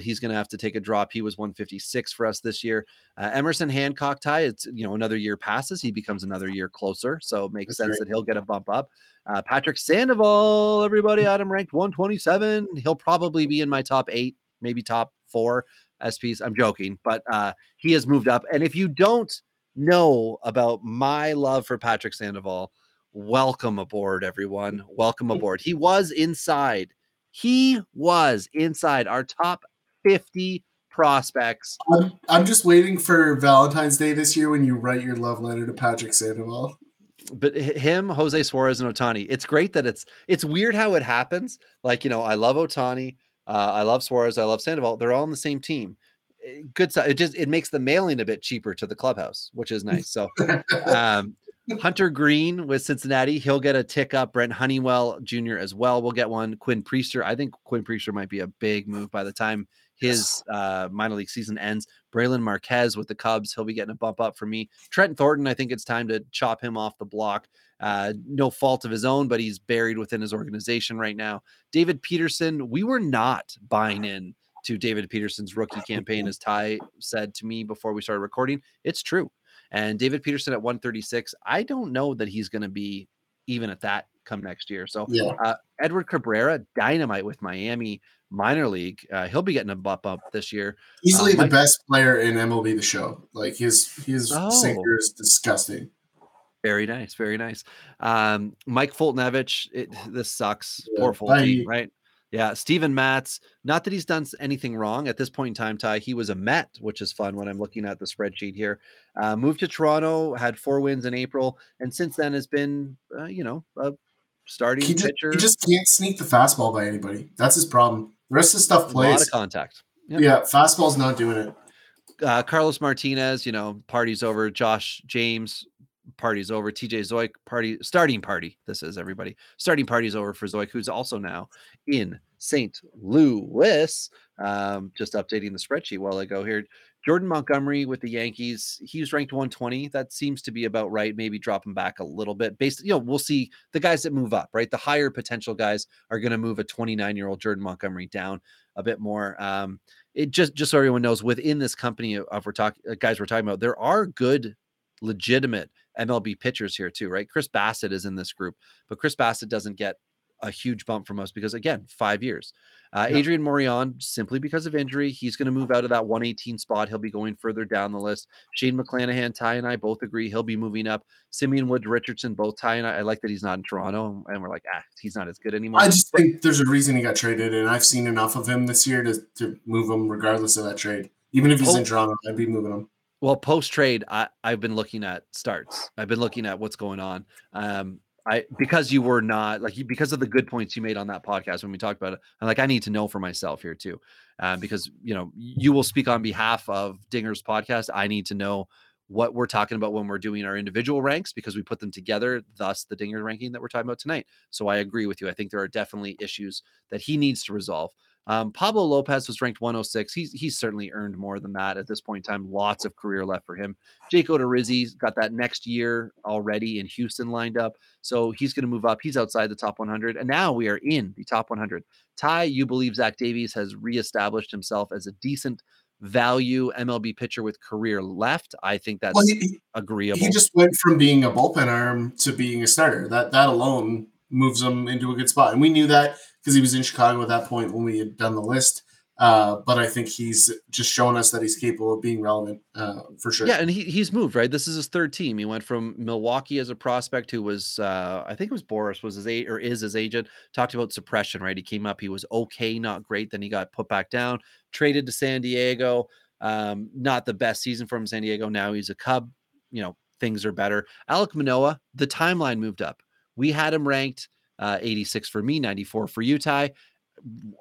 he's going to have to take a drop. He was 156 for us this year. Uh, Emerson Hancock, Ty, it's you know another year passes, he becomes another year closer. So it makes That's sense great. that he'll get a bump up. Uh, Patrick Sandoval, everybody Adam ranked 127. He'll probably be in my top eight, maybe top four SPs. I'm joking, but uh, he has moved up. And if you don't know about my love for Patrick Sandoval, welcome aboard, everyone. Welcome aboard. He was inside. He was inside our top 50 prospects. I'm, I'm just waiting for Valentine's Day this year when you write your love letter to Patrick Sandoval. but him, Jose Suarez, and Ohtani. It's great that it's it's weird how it happens. Like you know, I love Ohtani, uh, I love Suarez, I love Sandoval. They're all on the same team. Eh, Good stuff. It just it makes the mailing a bit cheaper to the clubhouse, which is nice. So um, Hunter Greene with Cincinnati, he'll get a tick up. Brent Honeywell Jr. as well We'll get one. Quinn Priester, I think Quinn Priester might be a big move by the time his uh, minor league season ends. Brailyn Marquez with the Cubs, he'll be getting a bump up for me. Trent Thornton, I think it's time to chop him off the block. Uh, no fault of his own, but he's buried within his organization right now. David Peterson, we were not buying in to David Peterson's rookie campaign, as Ty said to me before we started recording. It's true. And David Peterson at 136, I don't know that he's going to be even at that come next year. So Yeah. uh, Edward Cabrera, dynamite with Miami minor league. Uh, he'll be getting a bump up this year. Easily Uh, the Mike- best player in MLB the show. Like his his Oh. sinker is disgusting. Very nice, very nice. Um, Mike Foltynewicz, it, this sucks. Yeah, Poor. Folty, right? Yeah, Steven Matz. Not that he's done anything wrong at this point in time. Ty, he was a Met, which is fun when I'm looking at the spreadsheet here. Uh, moved to Toronto, had four wins in April, and since then has been, uh, you know, a starting He just, pitcher. he just can't sneak the fastball by anybody. That's his problem. The rest of the stuff plays. a lot of contact. Yep. Yeah, fastball's not doing it. uh, Carlos Martinez, you know, party's over. Josh James, party's over. TJ Zeuch, party starting party. This is everybody. Starting party's over for Zeuch, who's also now in St. Louis. Um, just updating the spreadsheet while I go here. Jordan Montgomery with the Yankees, he's ranked 120. That seems to be about right. Maybe drop him back a little bit. Based, you know, we'll see the guys that move up, right? The higher potential guys are going to move a 29 year old Jordan Montgomery down a bit more. Um, it just just so everyone knows within this company of, of we're talking guys we're talking about there are good legitimate mlb pitchers here too right chris bassitt is in this group but chris bassitt doesn't get a huge bump from us because again five years uh, Yeah. adrian morejon simply because of injury he's going to move out of that 118 spot he'll be going further down the list shane mcclanahan ty and i both agree he'll be moving up simeon wood richardson both ty and i, I like that he's not in toronto and we're like ah he's not as good anymore I just think there's a reason he got traded, and I've seen enough of him this year to, to move him regardless of that trade. Even if he's Oh. in Toronto, I'd be moving him. Well, post trade, I've been looking at starts. I've been looking at what's going on. Um, I because you were not like because of the good points you made on that podcast when we talked about it. I'm like I need to know for myself here too, um, because you know you will speak on behalf of Dinger's podcast. I need to know what we're talking about when we're doing our individual ranks because we put them together. Thus, the Dinger ranking that we're talking about tonight. So I agree with you. I think there are definitely issues that he needs to resolve. Um, Pablo Lopez was ranked 106. He's he's certainly earned more than that at this point in time. Lots of career left for him. Jake Odorizzi's got that next year already in Houston lined up, so he's going to move up. He's outside the top 100, and now we are in the top 100. Ty, you believe Zach Davies has reestablished himself as a decent value MLB pitcher with career left? I think that's Well, he, agreeable. he just went from being a bullpen arm to being a starter. That that alone moves him into a good spot, and we knew that because he was in Chicago at that point when we had done the list. Uh, but I think he's just shown us that he's capable of being relevant uh, for sure. Yeah, and he he's moved right. This is his third team. He went from Milwaukee as a prospect, who was uh, I think it was Boras was his a or is his agent. Talked about suppression, right? He came up, he was okay, not great. Then he got put back down, traded to San Diego. Um, not the best season from San Diego. Now he's a Cub. You know things are better. Alek Manoah, the timeline moved up. We had him ranked uh, 86 for me, 94 for Utah.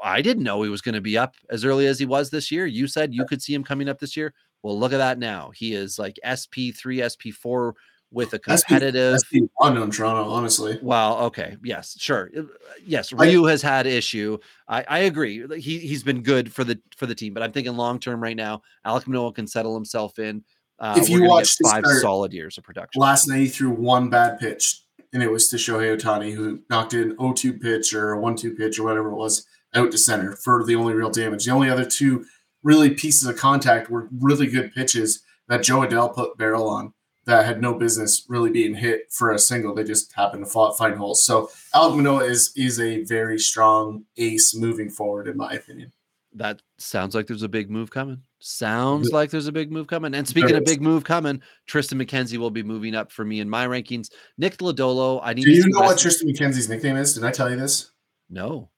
I didn't know he was going to be up as early as he was this year. You said you could see him coming up this year. Well, look at that now. He is like SP3, SP4 with a competitive. SP one on Toronto, honestly. Well, okay, yes, sure, Uh, yes. I- Ryu has had issue. I, I agree. He he's been good for the for the team, but I'm thinking long term right now. Alek Manoah can settle himself in. Uh, If you watch five solid years of production. Last night he threw one bad pitch, and it was to Shohei Ohtani, who knocked an 0-2 pitch or a 1-2 pitch or whatever it was out to center for the only real damage. The only other two really pieces of contact were really good pitches that Jo Adell put barrel on that had no business really being hit for a single. They just happened to fa- find holes. So Alek Manoah is is a very strong ace moving forward, in my opinion. That sounds like there's a big move coming. Sounds like there's a big move coming. And speaking of big move coming, Triston McKenzie will be moving up for me in my rankings. Nick Lodolo, I need Do you know what Triston McKenzie's nickname is? Did I tell you this? No.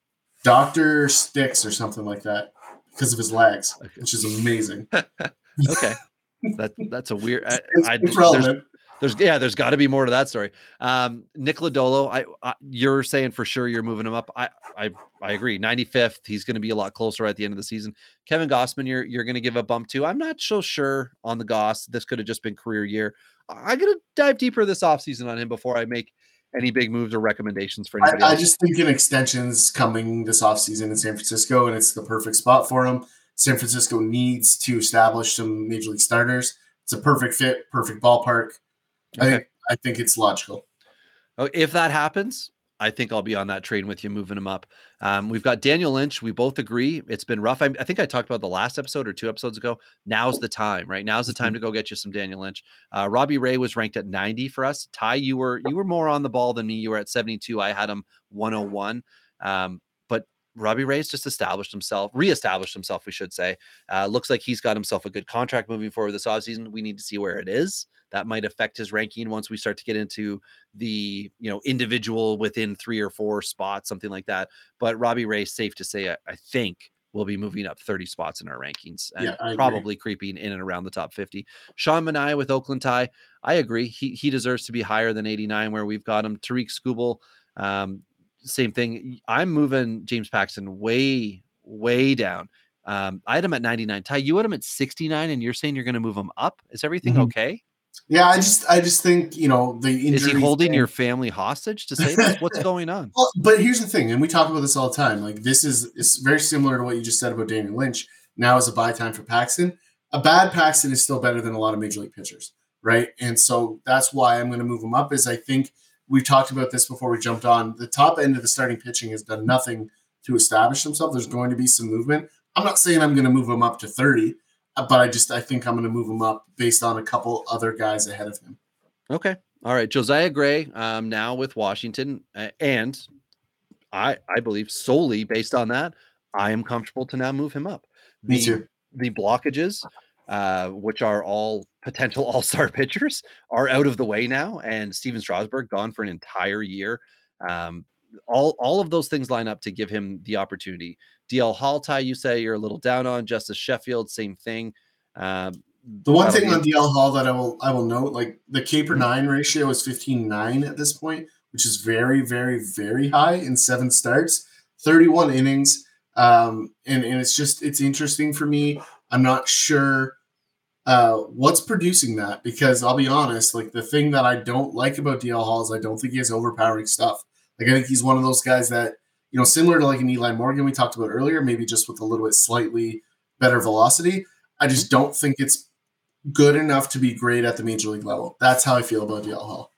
Doctor Sticks or something like that because of his legs, Okay. which is amazing. Okay. that that's a weird. I, I, there's. There's yeah, there's got to be more to that story. Um, Nick Lodolo, I, I you're saying for sure you're moving him up. I I I agree. 95th, he's going to be a lot closer at the end of the season. Kevin Gausman, you're you're going to give a bump to. I'm not so sure on the Goss. This could have just been career year. I'm going to dive deeper this offseason on him before I make any big moves or recommendations for anybody I, I just think an extension's coming this offseason in San Francisco, and it's the perfect spot for him. San Francisco needs to establish some major league starters. It's a perfect fit, perfect ballpark. I Okay. think I think it's logical. Oh, if that happens, I think I'll be on that train with you, moving him up. Um, we've got Daniel Lynch. We both agree it's been rough. I, I think I talked about the last episode or two episodes ago. Now's the time, right? Now's the time to go get you some Daniel Lynch. Uh, Robbie Ray was ranked at 90 for us. Ty, you were you were more on the ball than me. You were at 72. I had him 101. Um, but Robbie Ray's just established himself, reestablished himself, we should say. Uh, looks like he's got himself a good contract moving forward this offseason. We need to see where it is. That might affect his ranking once we start to get into the you know individual within three or four spots, something like that. But Robbie Ray, safe to say, I, I think will be moving up 30 spots in our rankings and Yeah, probably creeping in and around the top 50. Sean Manaea with Oakland tie. I agree. He he deserves to be higher than 89 where we've got him. Tarik Skubal, um, same thing. I'm moving James Paxton way, way down. Um, I had him at 99. Ty, you had him at 69, and you're saying you're going to move him up. Is everything Mhm. okay? Yeah, I just I just think you know the injury. Is he holding thing- your family hostage to say this? What's going on? Well, but here's the thing, and we talk about this all the time. Like this is it's very similar to what you just said about Daniel Lynch. Now is a buy time for Paxton. A bad Paxton is still better than a lot of major league pitchers, right? And so that's why I'm going to move him up. Is I think we've talked about this before we jumped on. The top end of the starting pitching has done nothing to establish himself. There's going to be some movement. I'm not saying I'm going to move him up to 30, uh, but I just I think I'm going to move him up based on a couple other guys ahead of him. Okay. All right. Josiah Gray, um, now with Washington, uh, and I I believe solely based on that, I am comfortable to now move him up. Me The- too. the blockages, uh, which are all potential all star pitchers, are out of the way now. And Stephen Strasburg gone for an entire year. Um, all all of those things line up to give him the opportunity. DL Hall tie, you say you're a little down on. Justus Sheffield, same thing. Um, The one thing on DL Hall that I will I will note, like the K per nine ratio is 15-9 at this point, which is very, very, very high in seven starts, 31 innings. Um, and, and it's just it's interesting for me. I'm not sure uh what's producing that because I'll be honest, like the thing that I don't like about DL Hall is I don't think he has overpowering stuff. Like I think he's one of those guys that, you know, similar to like an Eli Morgan we talked about earlier, maybe just with a little bit slightly better velocity. I just don't think it's good enough to be great at the major league level. That's how I feel about DL Hall.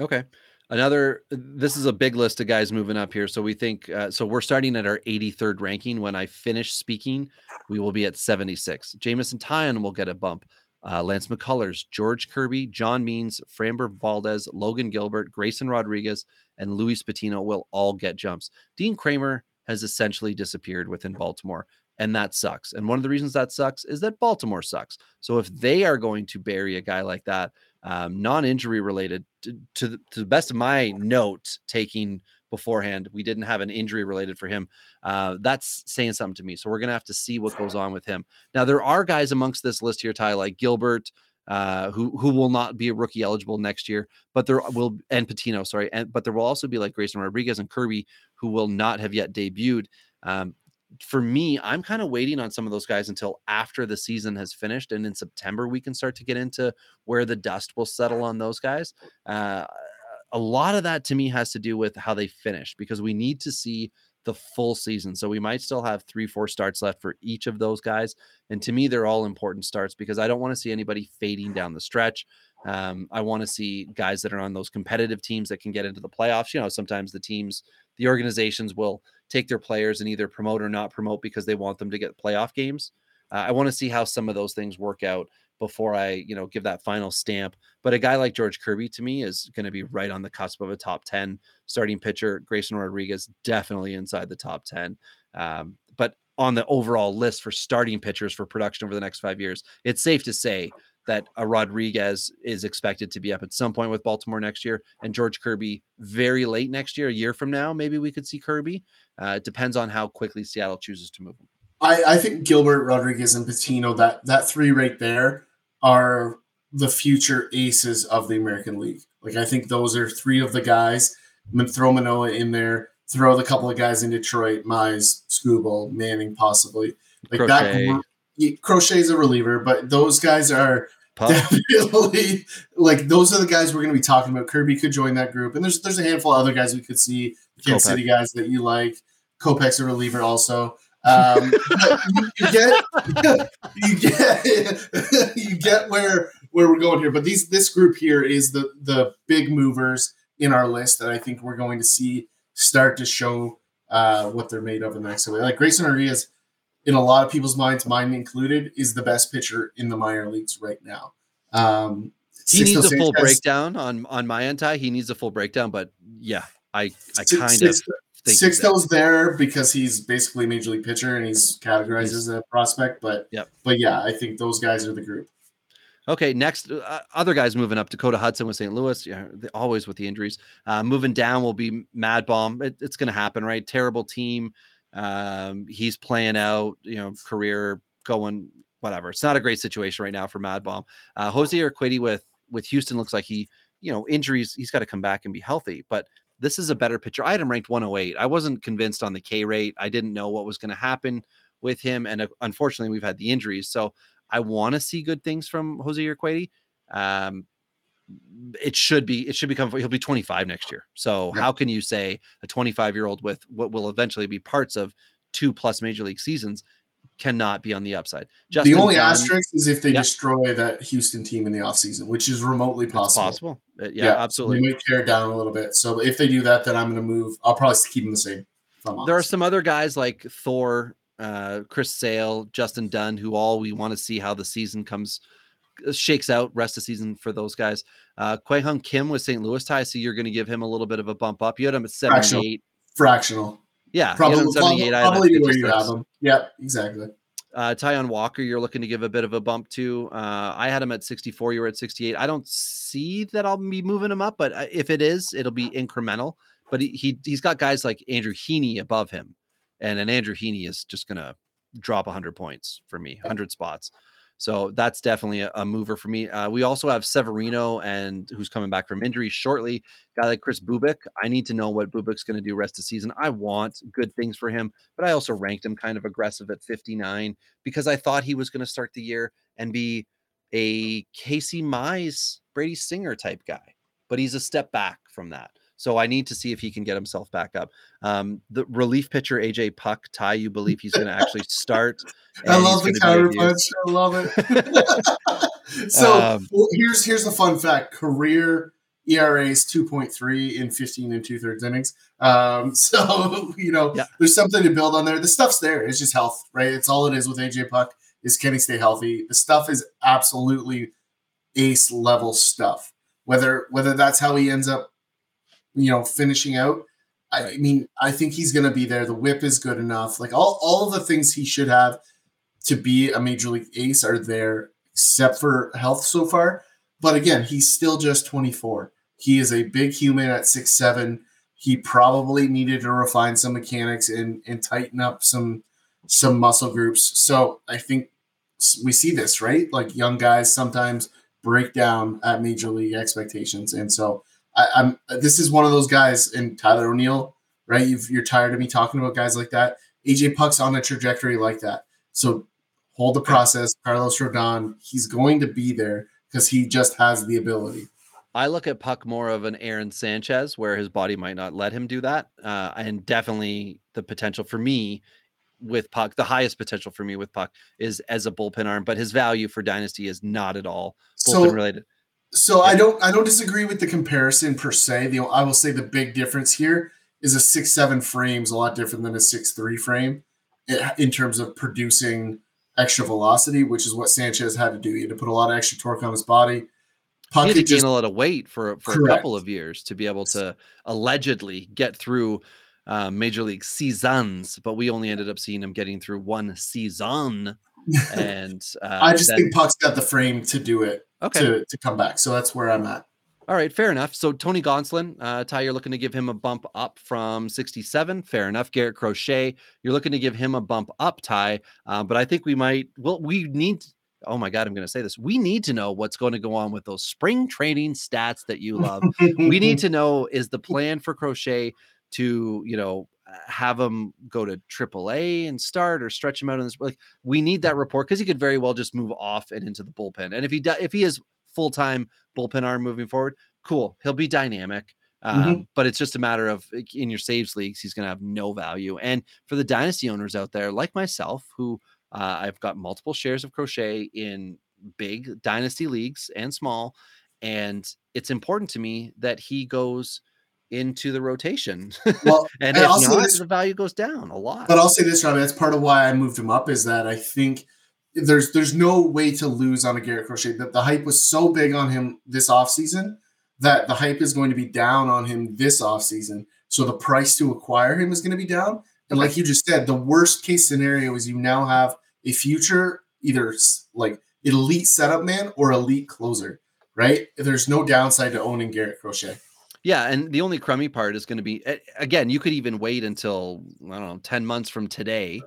Okay. Another, this is a big list of guys moving up here. So we think, uh, so we're starting at our 83rd ranking. When I finish speaking, we will be at 76. Jameson Taillon will get a bump. Uh, Lance McCullers, George Kirby, John Means, Framber Valdez, Logan Gilbert, Grayson Rodriguez, and Luis Patino will all get jumps. Dean Kremer has essentially disappeared within Baltimore, and that sucks. And one of the reasons that sucks is that Baltimore sucks. So if they are going to bury a guy like that, um, non-injury related to, to, the, to the best of my note taking beforehand we didn't have an injury related for him uh, that's saying something to me so we're gonna have to see what goes on with him now there are guys amongst this list here ty like gilbert uh, who who will not be a rookie eligible next year but there will and patino sorry and but there will also be like grayson rodriguez and kirby who will not have yet debuted um, for me, I'm kind of waiting on some of those guys until after the season has finished, and in September we can start to get into where the dust will settle on those guys. Uh, a lot of that to me has to do with how they finish because we need to see the full season. So we might still have three, four starts left for each of those guys. And to me, they're all important starts because I don't want to see anybody fading down the stretch. Um, I want to see guys that are on those competitive teams that can get into the playoffs. You know, sometimes the teams, the organizations will take their players and either promote or not promote because they want them to get playoff games. Uh, I want to see how some of those things work out before I, you know, give that final stamp. But a guy like George Kirby to me is going to be right on the cusp of a top 10 starting pitcher. Grayson Rodriguez definitely inside the top 10. Um, but on the overall list for starting pitchers for production over the next five years, it's safe to say that a Rodriguez is expected to be up at some point with Baltimore next year, and George Kirby very late next year, a year from now, maybe we could see Kirby. Uh, it depends on how quickly Seattle chooses to move him. I, I think Gilbert, Rodriguez, and Patino, that that three right there are the future aces of the American League. Like I think those are three of the guys. Throw Manoah in there, throw the couple of guys in Detroit, Mize, Skubal, Manning, possibly. Like that Crochet. group, yeah, Crochet's a reliever, but those guys are Pup. definitely like those are the guys we're going to be talking about. Kirby could join that group, and there's there's a handful of other guys we could see. Kansas City guys that you like. Kopech's a reliever also. Um, you, you get you get you get where where we're going here. But these this group here is the the big movers in our list that I think we're going to see start to show uh, what they're made of in the next way. Like Grayson Rodriguez, in a lot of people's minds, mine included, is the best pitcher in the minor leagues right now. Um, he needs a full breakdown on on my anti. He needs a full breakdown, but yeah, I I kind of Six- think he's there. There because he's basically a major league pitcher and he's categorized as a prospect. But Yep. but yeah, I think those guys are the group. Okay, next, uh, other guys moving up. Dakota Hudson with St. Louis, yeah, always with the injuries. Uh, moving down will be MadBum. It, it's going to happen, right? Terrible team. Um, he's playing out, you know, career going whatever. It's not a great situation right now for MadBum. Uh, Jose Urquidy with with Houston looks like he, you know, injuries. He's got to come back and be healthy, but this is a better pitcher. I had him ranked 108. I wasn't convinced on the K rate. I didn't know what was going to happen with him, and uh, unfortunately, we've had the injuries. So I want to see good things from Jose Urquidy. Um, it should be it should become he'll be 25 next year. So how can you say a 25 year old with what will eventually be parts of two plus major league seasons cannot be on the upside? Justin the only Dunn, asterisk is if they destroy that Houston team in the offseason, which is remotely possible. possible. Uh, yeah, yeah, absolutely. They may tear it down a little bit. So if they do that, then I'm going to move. I'll probably keep them the same. There are some other guys like Thor uh, Chris Sale, Justin Dunn, who all we want to see how the season comes uh, shakes out rest of season for those guys. Uh Kwang Hyun Kim with St. Louis Ty, so you're going to give him a little bit of a bump up. You had him at 78. Fractional. Fractional. Yeah, probably, 78. Probably where you have him. Yep, exactly. Uh, Taijuan Walker, you're looking to give a bit of a bump to. Uh, I had him at 64. You were at 68. I don't see that I'll be moving him up, but uh, if it is, it'll be incremental. But he, he he's got guys like Andrew Heaney above him and an Andrew Heaney is just going to drop 100 points for me, 100 spots. So that's definitely a, a mover for me. Uh, we also have Severino and who's coming back from injury shortly. Guy like Kris Bubic. I need to know what Bubic's going to do rest of the season. I want good things for him, but I also ranked him kind of aggressive at 59 because I thought he was going to start the year and be a Casey Mize, Brady Singer type guy. But he's a step back from that. So I need to see if he can get himself back up. Um, the relief pitcher AJ Puk, Ty, you believe he's going to actually start? I love the counter punch. I love it. so um, well, here's here's the fun fact: career ERA is 2.3 in 15 and two thirds innings. Um, so you know, yeah. there's something to build on there. The stuff's there. It's just health, right? It's all it is with AJ Puk. Is can he stay healthy? The stuff is absolutely ace level stuff. Whether whether that's how he ends up you know, finishing out. I, I mean, I think he's going to be there. The whip is good enough. Like all, all of the things he should have to be a major league ace are there, except for health so far. But again, he's still just 24. He is a big human at six seven. He probably needed to refine some mechanics and and tighten up some some muscle groups. So I think we see this right. Like young guys sometimes break down at major league expectations, and so I, am this is one of those guys in Tyler O'Neill, right? you are tired of me talking about guys like that. AJ Puk's on a trajectory like that. So hold the process. Carlos Rodon, he's going to be there because he just has the ability. I look at Puk more of an Aaron Sanchez, where his body might not let him do that, uh, and definitely the potential for me with Puk, the highest potential for me with Puk is as a bullpen arm, but his value for dynasty is not at all bullpen so, related. So I don't I don't disagree with the comparison per se. The I will say the big difference here is a six seven frame is a lot different than a six three frame in terms of producing extra velocity, which is what Sanchez had to do. He had to put a lot of extra torque on his body. Puk he had to gain a lot of weight for for correct. a couple of years to be able to allegedly get through uh, major league seasons, but we only ended up seeing him getting through one season. And uh, I just then, think Puk's got the frame to do it okay. to, to come back. So that's where I'm at. All right, fair enough. So Tony Gonsolin, uh, Ty, you're looking to give him a bump up from 67. Fair enough. Garrett Crochet, you're looking to give him a bump up, Ty. Uh, but I think we might. Well, we need. Oh my God, I'm going to say this. We need to know what's going to go on with those spring training stats that you love. we need to know is the plan for Crochet to you know have him go to AAA and start or stretch him out in this like we need that report because he could very well just move off and into the bullpen. And if he does, if he is full time bullpen arm moving forward, cool, he'll be dynamic. Um, mm-hmm. But it's just a matter of in your saves leagues, he's going to have no value. And for the dynasty owners out there, like myself, who uh, I've got multiple shares of Crochet in big dynasty leagues and small, and it's important to me that he goes into the rotation. Well, and, and if not, this, the value goes down a lot. But I'll say this, Robbie, that's part of why I moved him up is that I think there's there's no way to lose on a Garrett Crochet. That the hype was so big on him this offseason that the hype is going to be down on him this offseason. So the price to acquire him is going to be down. And like you just said, the worst case scenario is you now have a future either like elite setup man or elite closer, right? There's no downside to owning Garrett Crochet. Yeah, and the only crummy part is going to be again, you could even wait until I don't know, 10 months from today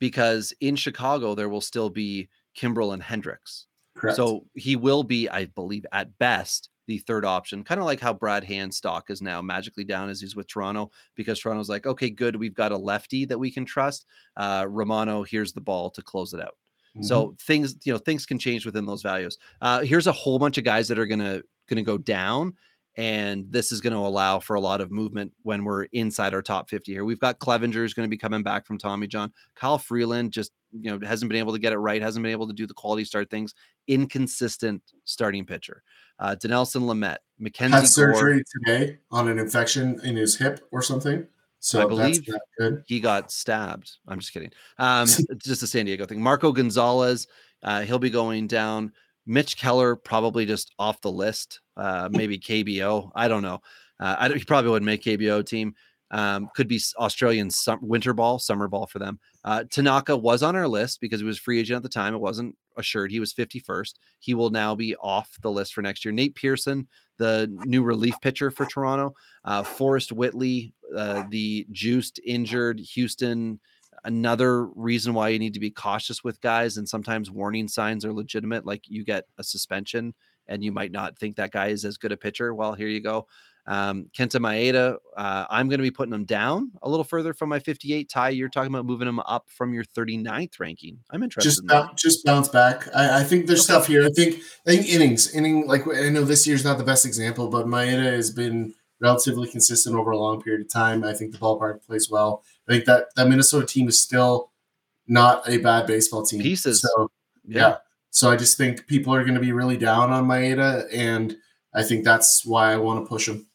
because in Chicago there will still be Kimbrel and Hendricks. Correct. So he will be, I believe, at best the third option, kind of like how Brad Hand stock is now magically down as he's with Toronto because Toronto's like, okay, good, we've got a lefty that we can trust. Uh, Romano, here's the ball to close it out. Mm-hmm. So things, you know, things can change within those values. Uh, here's a whole bunch of guys that are gonna gonna go down, and this is going to allow for a lot of movement when we're inside our top 50 here. We've got Clevinger is going to be coming back from Tommy John. Kyle Freeland just you know hasn't been able to get it right, hasn't been able to do the quality start things. Inconsistent starting pitcher. Uh, Dinelson Lamet, Mackenzie had surgery Gore, today on an infection in his hip or something. So I believe he got stabbed. I'm just kidding. Um, just a San Diego thing. Marco Gonzalez, uh, he'll be going down. Mitch Keller probably just off the list. Uh, maybe KBO. I don't know. Uh, I don't, he probably wouldn't make KBO team. Um, could be Australian sum, winter ball, summer ball for them. Uh, Tanaka was on our list because he was free agent at the time. It wasn't assured. He was 51st. He will now be off the list for next year. Nate Pearson, the new relief pitcher for Toronto. Uh, Forrest Whitley, uh, the juiced, injured Houston another reason why you need to be cautious with guys and sometimes warning signs are legitimate like you get a suspension and you might not think that guy is as good a pitcher well here you go um, Kenta Maeda, uh, I'm going to be putting him down a little further from my 58. Ty, you're talking about moving him up from your 39th ranking. I'm interested. Just in bounce, just bounce back. I, I think there's okay. stuff here. I think I think innings, inning. Like I know this year's not the best example, but Maeda has been relatively consistent over a long period of time. I think the ballpark plays well. I think that that Minnesota team is still not a bad baseball team. Pieces. So yeah. yeah. So I just think people are going to be really down on Maeda, and I think that's why I want to push him.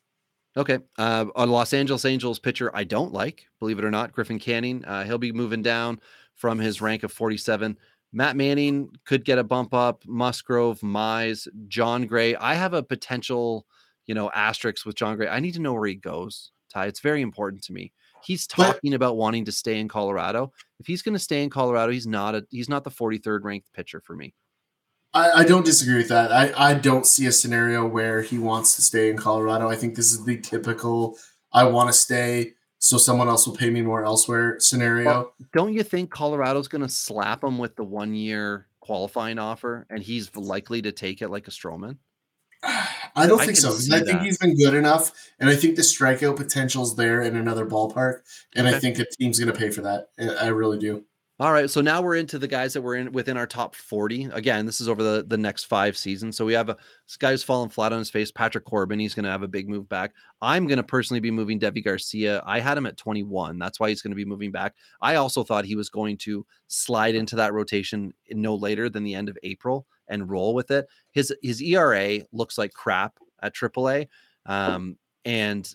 Okay. Uh, a Los Angeles Angels pitcher I don't like, believe it or not, Griffin Canning. Uh, he'll be moving down from his rank of 47. Matt Manning could get a bump up. Musgrove, Mize, Jon Gray. I have a potential – you know, asterisks with Jon Gray. I need to know where he goes, Ty. It's very important to me. He's talking but, about wanting to stay in Colorado. If he's going to stay in Colorado, he's not a he's not the 43rd ranked pitcher for me. I, I don't disagree with that. I, I don't see a scenario where he wants to stay in Colorado. I think this is the typical I want to stay so someone else will pay me more elsewhere scenario. Well, don't you think Colorado's going to slap him with the one year qualifying offer and he's likely to take it like a Stroman? I don't I think so. I think he's been good enough, and I think the strikeout potential is there in another ballpark, and okay. I think a team's going to pay for that. I really do. All right, so now we're into the guys that were in within our top 40. Again, this is over the, the next five seasons. So we have a this guy's fallen flat on his face. Patrick Corbin, he's going to have a big move back. I'm going to personally be moving Deivi Garcia. I had him at 21. That's why he's going to be moving back. I also thought he was going to slide into that rotation no later than the end of April and roll with it. His his ERA looks like crap at AAA, um, and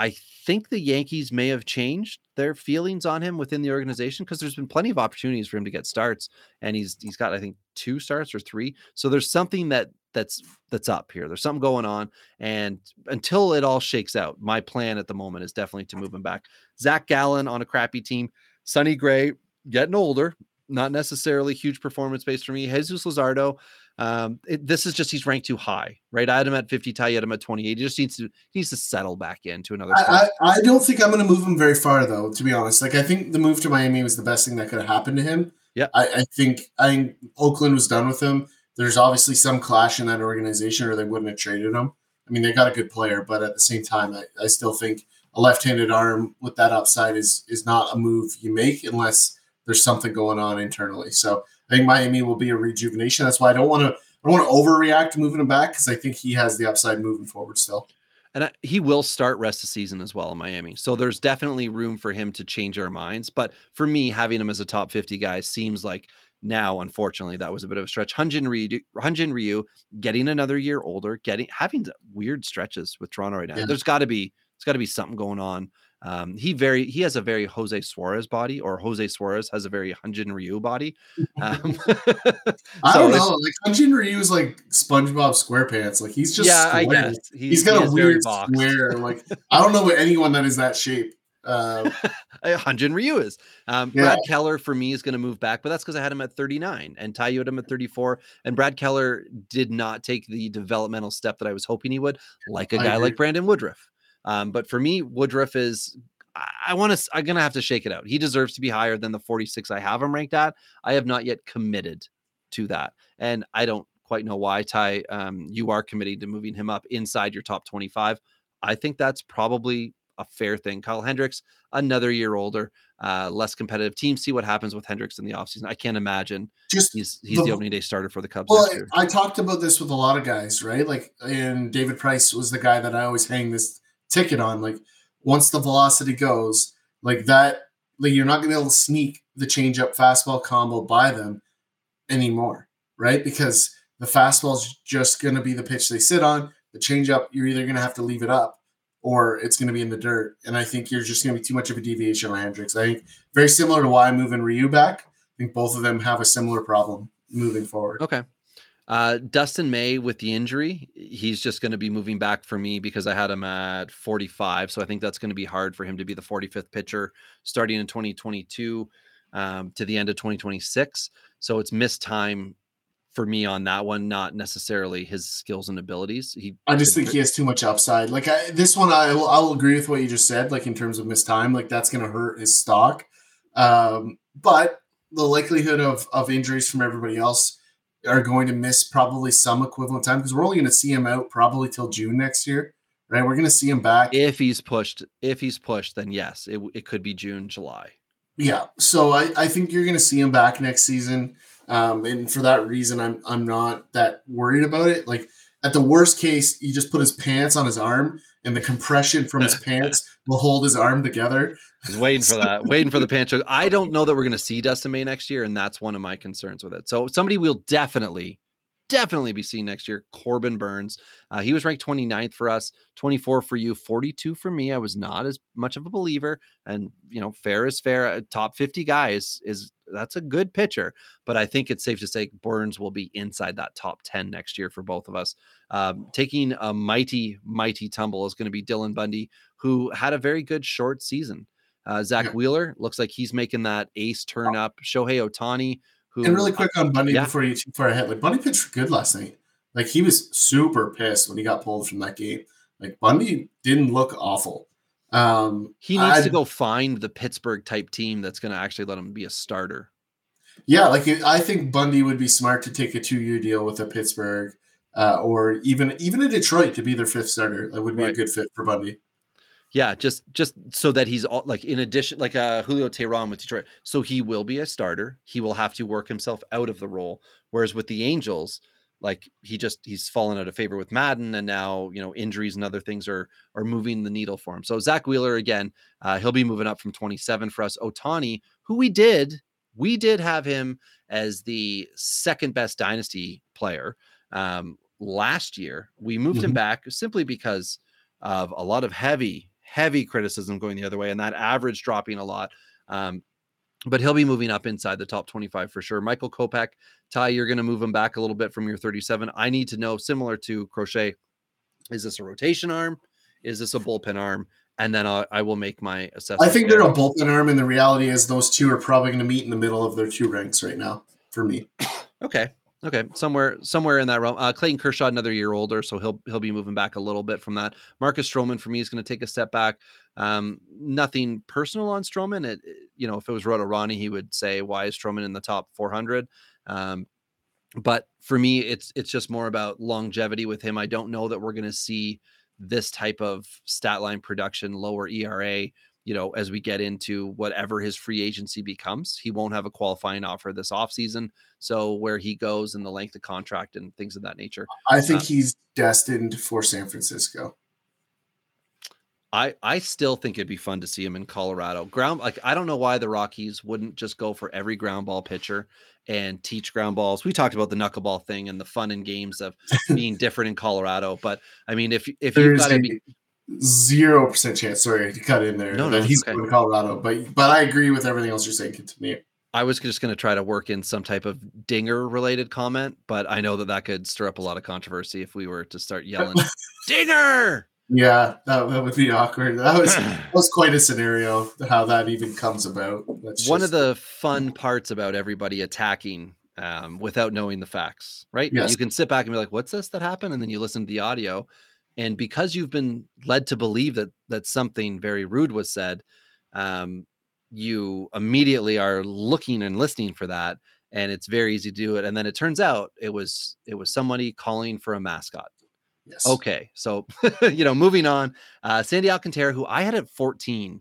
I think the Yankees may have changed their feelings on him within the organization because there's been plenty of opportunities for him to get starts, and he's he's got I think two starts or three. So there's something that that's that's up here. There's something going on, and until it all shakes out, my plan at the moment is definitely to move him back. Zac Gallen on a crappy team, Sonny Gray getting older, not necessarily huge performance based for me. Jesus Luzardo, um, it, this is just he's ranked too high, right? I had him at 50, Ty had him at 28. He just needs to he needs to settle back into another. I, I, I, don't think I'm going to move him very far, though. To be honest, like I think the move to Miami was the best thing that could have happened to him. Yeah, I, I think I think Oakland was done with him. There's obviously some clash in that organization, or they wouldn't have traded him. I mean, they got a good player, but at the same time, I, I still think a left-handed arm with that upside is is not a move you make unless there's something going on internally. So I think Miami will be a rejuvenation. That's why I don't want to I don't want to overreact moving him back because I think he has the upside moving forward still. And I, he will start rest of season as well in Miami. So there's definitely room for him to change our minds. But for me, having him as a top 50 guy seems like now, unfortunately, that was a bit of a stretch. Hunjin Ryu, Hyun-Jin Ryu getting another year older, getting having weird stretches with Toronto right now. Yeah. There's got to be, it's got to be something going on um, he very he has a very Jose Suarez body, or Jose Suarez has a very Hyun-Jin Ryu body. Um, I don't know. Like Hyun-Jin Ryu is like SpongeBob SquarePants. Like he's just yeah, square. I guess he's, he's got he a weird square. Like I don't know what anyone that is that shape. Uh, uh, Hyun-Jin Ryu is. Um, Yeah. Brad Keller for me is going to move back, but that's because I had him at 39 and Ty had him at 34. And Brad Keller did not take the developmental step that I was hoping he would, like a I guy agree. like Brandon Woodruff. Um, but for me, Woodruff is. I- I want to. I'm gonna have to shake it out. He deserves to be higher than the 46 I have him ranked at. I have not yet committed to that, and I don't quite know why. Ty, um, you are committing to moving him up inside your top 25. I think that's probably a fair thing. Kyle Hendricks, another year older, uh, less competitive team. See what happens with Hendricks in the offseason. I can't imagine Just he's he's the, The- opening day starter for the Cubs Well, next. I talked about this with a lot of guys, right? Like, and David Price was the guy that I always hang this ticket on. Like, once the velocity goes, like that, like you're not going to be able to sneak the changeup fastball combo by them anymore, right? Because the fastball's just going to be the pitch they sit on. The changeup, you're either going to have to leave it up or it's going to be in the dirt. And I think you're just going to be too much of a deviation on Hendricks. I think very similar to why I'm moving Ryu back. I think both of them have a similar problem moving forward. Okay. Uh, Dustin May with the injury, he's just going to be moving back for me because I had him at 45. So I think that's going to be hard for him to be the 45th pitcher starting in 2022 um, to the end of 2026. So it's missed time for me on that one, not necessarily his skills and abilities. He, I just think he has too much upside. Like I, this one, I will, I will agree with what you just said. Like in terms of missed time, like that's going to hurt his stock. Um, but the likelihood of of injuries from everybody else are going to miss probably some equivalent time because we're only going to see him out probably till June next year, right? We're going to see him back. if he's pushed, if he's pushed, then yes, it, it could be June, July. Yeah, so I, I think you're going to see him back next season, um, and for that reason, I'm I'm not that worried about it. Like at the worst case, you just put his pants on his arm, and the compression from his pants will hold his arm together. He's waiting for that, waiting for the pancho. I don't know that we're going to see Dustin May next year, and that's one of my concerns with it. So somebody we'll definitely, definitely be seeing next year. Corbin Burnes. Uh, he was ranked 29th for us, 24 for you, 42 for me. I was not as much of a believer, and you know, fair is fair. A top 50 guy is is that's a good pitcher, but I think it's safe to say Burnes will be inside that top 10 next year for both of us. Um, taking a mighty, mighty tumble is going to be Dylan Bundy, who had a very good short season. Uh, Zack. Wheeler looks like he's making that ace turn up. Shohei Ohtani, who And really quick on Bundy yeah. before you too far ahead. Like Bundy pitched good last night. Like he was super pissed when he got pulled from that game. Like Bundy didn't look awful. Um, he needs I- to go find the Pittsburgh type team that's going to actually let him be a starter. Yeah, like I think Bundy would be smart to take a two-year deal with a Pittsburgh uh, or even even a Detroit to be their fifth starter. That would be a good fit for Bundy. Yeah, just just so that he's all like in addition, like uh Julio Teheran with Detroit. So he will be a starter. He will have to work himself out of the role. Whereas with the Angels, like he just he's fallen out of favor with Maddon, and now you know injuries and other things are are moving the needle for him. So Zack Wheeler again, uh, he'll be moving up from 27 for us. Ohtani, who we did we did have him as the second best dynasty player um, last year. We moved him Mhm. back simply because of a lot of heavy, heavy criticism going the other way and that average dropping a lot. Um, but he'll be moving up inside the top 25 for sure. Michael Kopech, Ty, you're going to move him back a little bit from your 37. I need to know, similar to Crochet, is this a rotation arm? Is this a bullpen arm? And then I, I will make my assessment. I think they're a bullpen arm, and the reality is those two are probably going to meet in the middle of their two ranks right now for me. Okay. Okay. Somewhere, somewhere in that realm. Uh, Clayton Kershaw, another year older, so he'll he'll be moving back a little bit from that. Marcus Stroman for me is going to take a step back. Um, nothing personal on Stroman. It, you know, if it was Roto Ronnie, he would say, "Why is Stroman in the top 400?" Um, but for me, it's it's just more about longevity with him. I don't know that we're going to see this type of stat line production, lower ERA, you know, as we get into whatever his free agency becomes. He won't have a qualifying offer this offseason. So where he goes and the length of contract and things of that nature. I think Uh, he's destined for San Francisco. I I still think it'd be fun to see him in Colorado. Ground like I don't know why the Rockies wouldn't just go for every ground ball pitcher and teach ground balls. We talked about the knuckleball thing and the fun and games of being different in Colorado, but I mean if if you've got to be zero percent chance. Sorry to cut in there. No, that no, he's okay. going to Colorado, but but I agree with everything else you're saying. Continue. I was just going to try to work in some type of dinger related comment, but I know that that could stir up a lot of controversy if we were to start yelling dinger. Yeah, that, that would be awkward. That was that was quite a scenario. How that even comes about. That's One of the fun parts about everybody attacking um, without knowing the facts, right? Yes. You can sit back and be like, "What's this that happened?" And then you listen to the audio, and because you've been led to believe that that something very rude was said, um, you immediately are looking and listening for that, and it's very easy to do it. And then it turns out it was it was somebody calling for a mascot. yes. Okay, so you know, moving on. Uh, Sandy Alcantara, who I had at 14.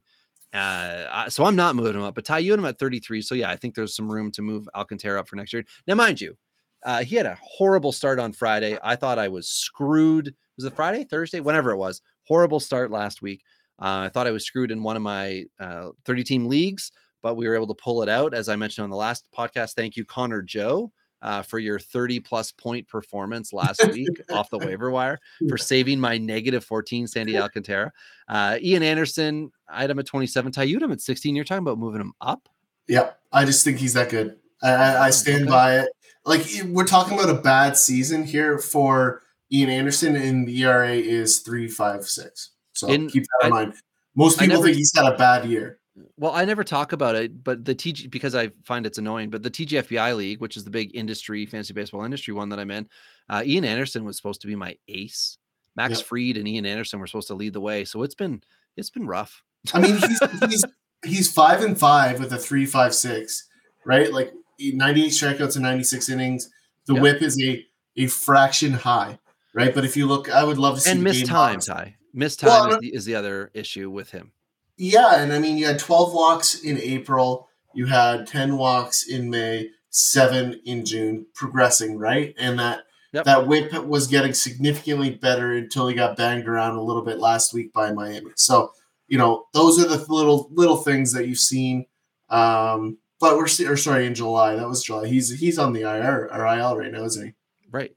Uh, so I'm not moving him up, but Ty, you had him at 33. So yeah, I think there's some room to move Alcantara up for next year. Now, mind you, uh, he had a horrible start on Friday. I thought I was screwed. Was it Friday, Thursday, whenever it was? Horrible start last week. Uh, I thought I was screwed in one of my uh, 30 team leagues, but we were able to pull it out. As I mentioned on the last podcast, thank you, Connor Joe, uh, for your 30 plus point performance last week off the waiver wire for saving my negative 14 Sandy Alcantara. Uh, Ian Anderson, I had him at 27. Ty, you had him at 16. You're talking about moving him up. Yep. I just think he's that good. I, I, I stand Okay. by it. Like we're talking about a bad season here for Ian Anderson, and the ERA is three five six. So In- keep that in I- mind. Most people never- think he's had a bad year. Well, I never talk about it, but the TG because I find it's annoying. But the TGFBI league, which is the big industry fantasy baseball industry one that I'm in, uh, Ian Anderson was supposed to be my ace. Max Yep. Fried and Ian Anderson were supposed to lead the way, so it's been it's been rough. I mean, he's he's he's five and five with a three five six, right? Like ninety eight strikeouts and ninety six innings. The Yep. WHIP is a a fraction high, right? But if you look, I would love to see and missed game time, logs. Missed time Well, is, the, is the other issue with him. Yeah, and I mean, you had 12 walks in April, you had 10 walks in May, seven in June, progressing, right? And that Yep. that whip was getting significantly better until he got banged around a little bit last week by Miami. So, you know, those are the little little things that you've seen. Um, but we're or sorry, in July, that was July. He's he's on the IR or IL right now, isn't he? Right.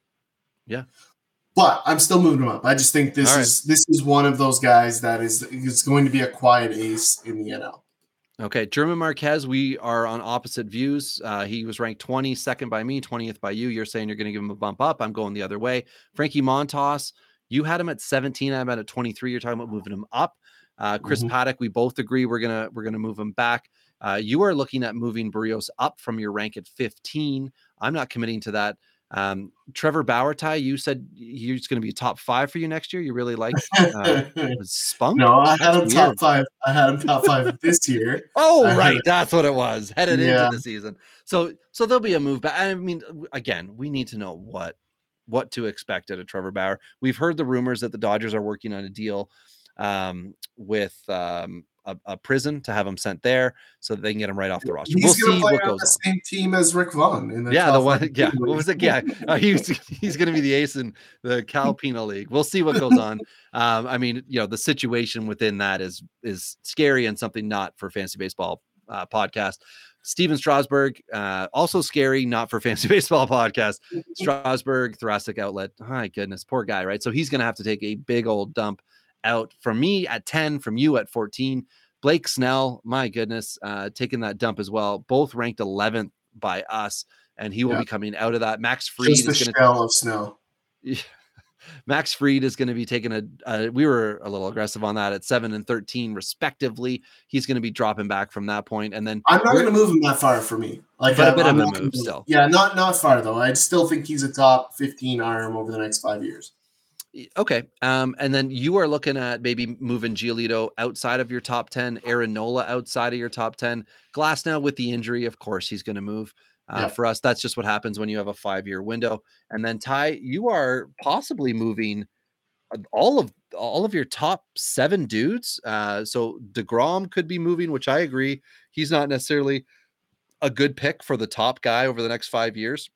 Yeah. But I'm still moving him up. I just think this All right. is this is one of those guys that is is going to be a quiet ace in the NL. Okay, German Marquez, we are on opposite views. Uh, he was ranked 22nd by me, 20th by you. You're saying you're going to give him a bump up. I'm going the other way. Frankie Montas, you had him at 17. I'm at 23. You're talking about moving him up. Uh, Chris Mhm. Paddack, we both agree we're gonna we're gonna move him back. Uh, you are looking at moving Berrios up from your rank at 15. I'm not committing to that. Um, Trevor Bauer, Ty, you said he's going to be a top five for you next year. You really like uh, Spunk? no, I had him top five. I had him top five this year. Oh, I right. That's what it was. Headed Yeah. into the season. So so there'll be a move back. I mean, again, we need to know what what to expect out of Trevor Bauer. We've heard the rumors that the Dodgers are working on a deal um, with um, a, a prison to have him sent there so that they can get him right off the roster. He's we'll see play what on goes the on. same team as Rick Vaughn. In the Yeah, the one. Yeah, League. what was it? Yeah, uh, he's he's going to be the ace in the Cal Penal League. We'll see what goes on. Um, I mean, you know, the situation within that is is scary and something not for fantasy baseball uh, podcast. Stephen Strasburg, uh, also scary, not for fantasy baseball podcast. Strasburg, thoracic outlet. My goodness, poor guy, right? So he's going to have to take a big old dump out from me at 10, from you at 14. Blake Snell, my goodness, uh, taking that dump as well. Both ranked 11th by us, and he will Yeah. be coming out of that. Max Fried Just the is going to shell of snow. Max Fried is going to be taking a, uh, we were a little aggressive on that at seven and 13 respectively. He's going to be dropping back from that point, And then I'm not going to move him that far for me. Like But a I'm- bit of I'm a not move still. Yeah, not not far though. I still think he's a top 15 arm over the next five years. Okay. Um, and then you are looking at maybe moving Giolito outside of your top 10, Aaron Nola outside of your top 10. Glasnow with the injury, of course, he's going to move. Uh, Yeah. For us, that's just what happens when you have a five year window. And then Ty, you are possibly moving uh, all of all of your top seven dudes. Uh, so Degrom could be moving, which I agree. He's not necessarily a good pick for the top guy over the next five years.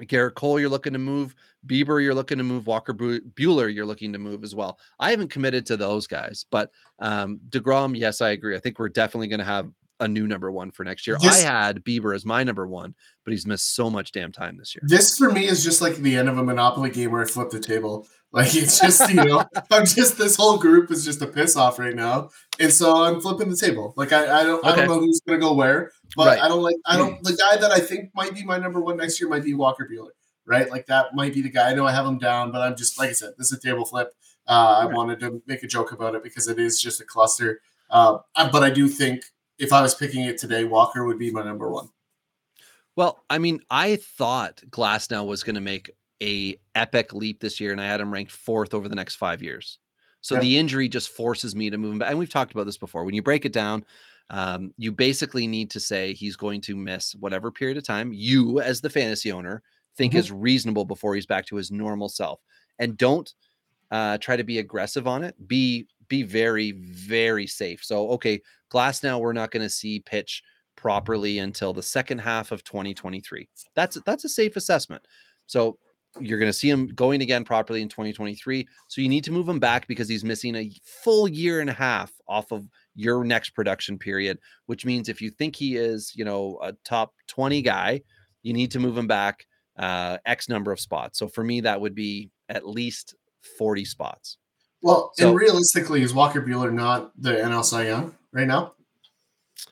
Gerrit Cole, you're looking to move. Bieber, you're looking to move. Walker Buehler, you're looking to move as well. I haven't committed to those guys, but um, Degrom, yes, I agree. I think we're definitely going to have a new number one for next year. This- I had Bieber as my number one, but he's missed so much damn time this year. This for me is just like the end of a Monopoly game where I flip the table. Like it's just you know I'm just this whole group is just a piss off right now, and so I'm flipping the table. Like I, I don't I don't know who's gonna go where, but Right. I don't like I don't the guy that I think might be my number one next year might be Walker Buehler, right? Like that might be the guy. I know I have him down, but I'm just like I said, this is a table flip. Uh, I wanted to make a joke about it because it is just a cluster. Uh, but I do think if I was picking it today, Walker would be my number one. Well, I mean, I thought Glasnow was going to make a epic leap this year, and I had him ranked fourth over the next five years. So yeah. the injury just forces me to move him back. And we've talked about this before. When you break it down, um, you basically need to say he's going to miss whatever period of time you, as the fantasy owner, think mm-hmm. is reasonable before he's back to his normal self. And don't uh, try to be aggressive on it. Be be very very safe. So okay, Glass. Now we're not going to see pitch properly until the second half of 2023. That's that's a safe assessment. So you're going to see him going again properly in 2023. So you need to move him back because he's missing a full year and a half off of your next production period, which means if you think he is, you know, a top 20 guy, you need to move him back uh, X number of spots. So for me, that would be at least 40 spots. Well, so, and realistically, is Walker Buehler not the NL Cy Young right now?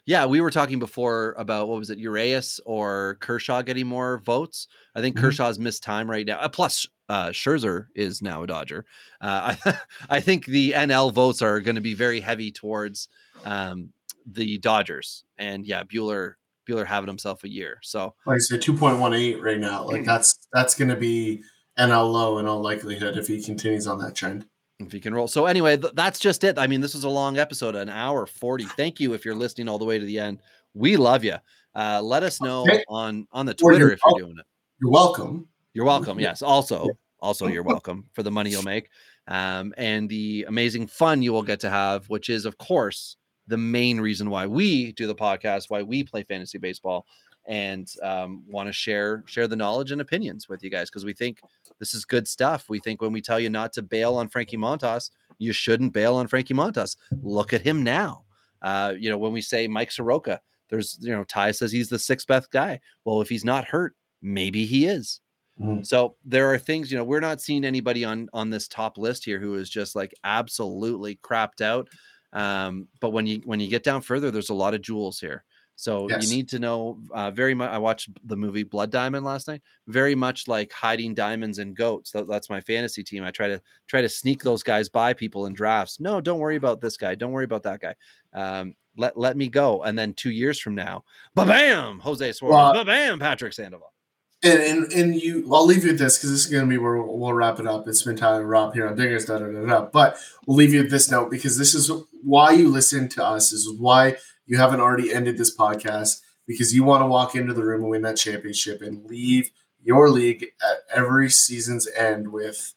Yeah, we were talking before about what was it, Urias or Kershaw getting more votes. I think mm-hmm. Kershaw's missed time right now. Uh, plus, uh, Scherzer is now a Dodger. Uh, I, I think the NL votes are going to be very heavy towards um, the Dodgers, and yeah, Bueller Bueller having himself a year. So, like I said, two point one eight right now. Like that's that's going to be NL low in all likelihood if he continues on that trend. If you can roll. So anyway, th- that's just it. I mean, this was a long episode, an hour 40. Thank you if you're listening all the way to the end. We love you. Uh, let us know okay. on on the Twitter if you're doing it. You're welcome. You're welcome. Yes. Also, also you're welcome for the money you'll make. Um, and the amazing fun you will get to have, which is of course the main reason why we do the podcast, why we play fantasy baseball and um, want to share share the knowledge and opinions with you guys because we think this is good stuff. We think when we tell you not to bail on Frankie Montas, you shouldn't bail on Frankie Montas. Look at him now. Uh, you know, when we say Mike Soroka, there's you know Ty says he's the sixth best guy. Well, if he's not hurt, maybe he is. Mm-hmm. So there are things, you know, we're not seeing anybody on on this top list here who is just like absolutely crapped out. Um, but when you when you get down further, there's a lot of jewels here. So yes. you need to know uh, very much. I watched the movie Blood Diamond last night. Very much like hiding diamonds and goats. That, that's my fantasy team. I try to try to sneak those guys by people in drafts. No, don't worry about this guy. Don't worry about that guy. Um, let let me go. And then two years from now, ba bam, Jose Suarez, well, ba bam, Patrick Sandoval. And, and and you, I'll leave you with this because this is going to be where we'll, we'll, wrap it up. It's been Tyler Rob here on Dingers, da, da, da, da. But we'll leave you with this note because this is why you listen to us. This is why you haven't already ended this podcast because you want to walk into the room and win that championship and leave your league at every season's end with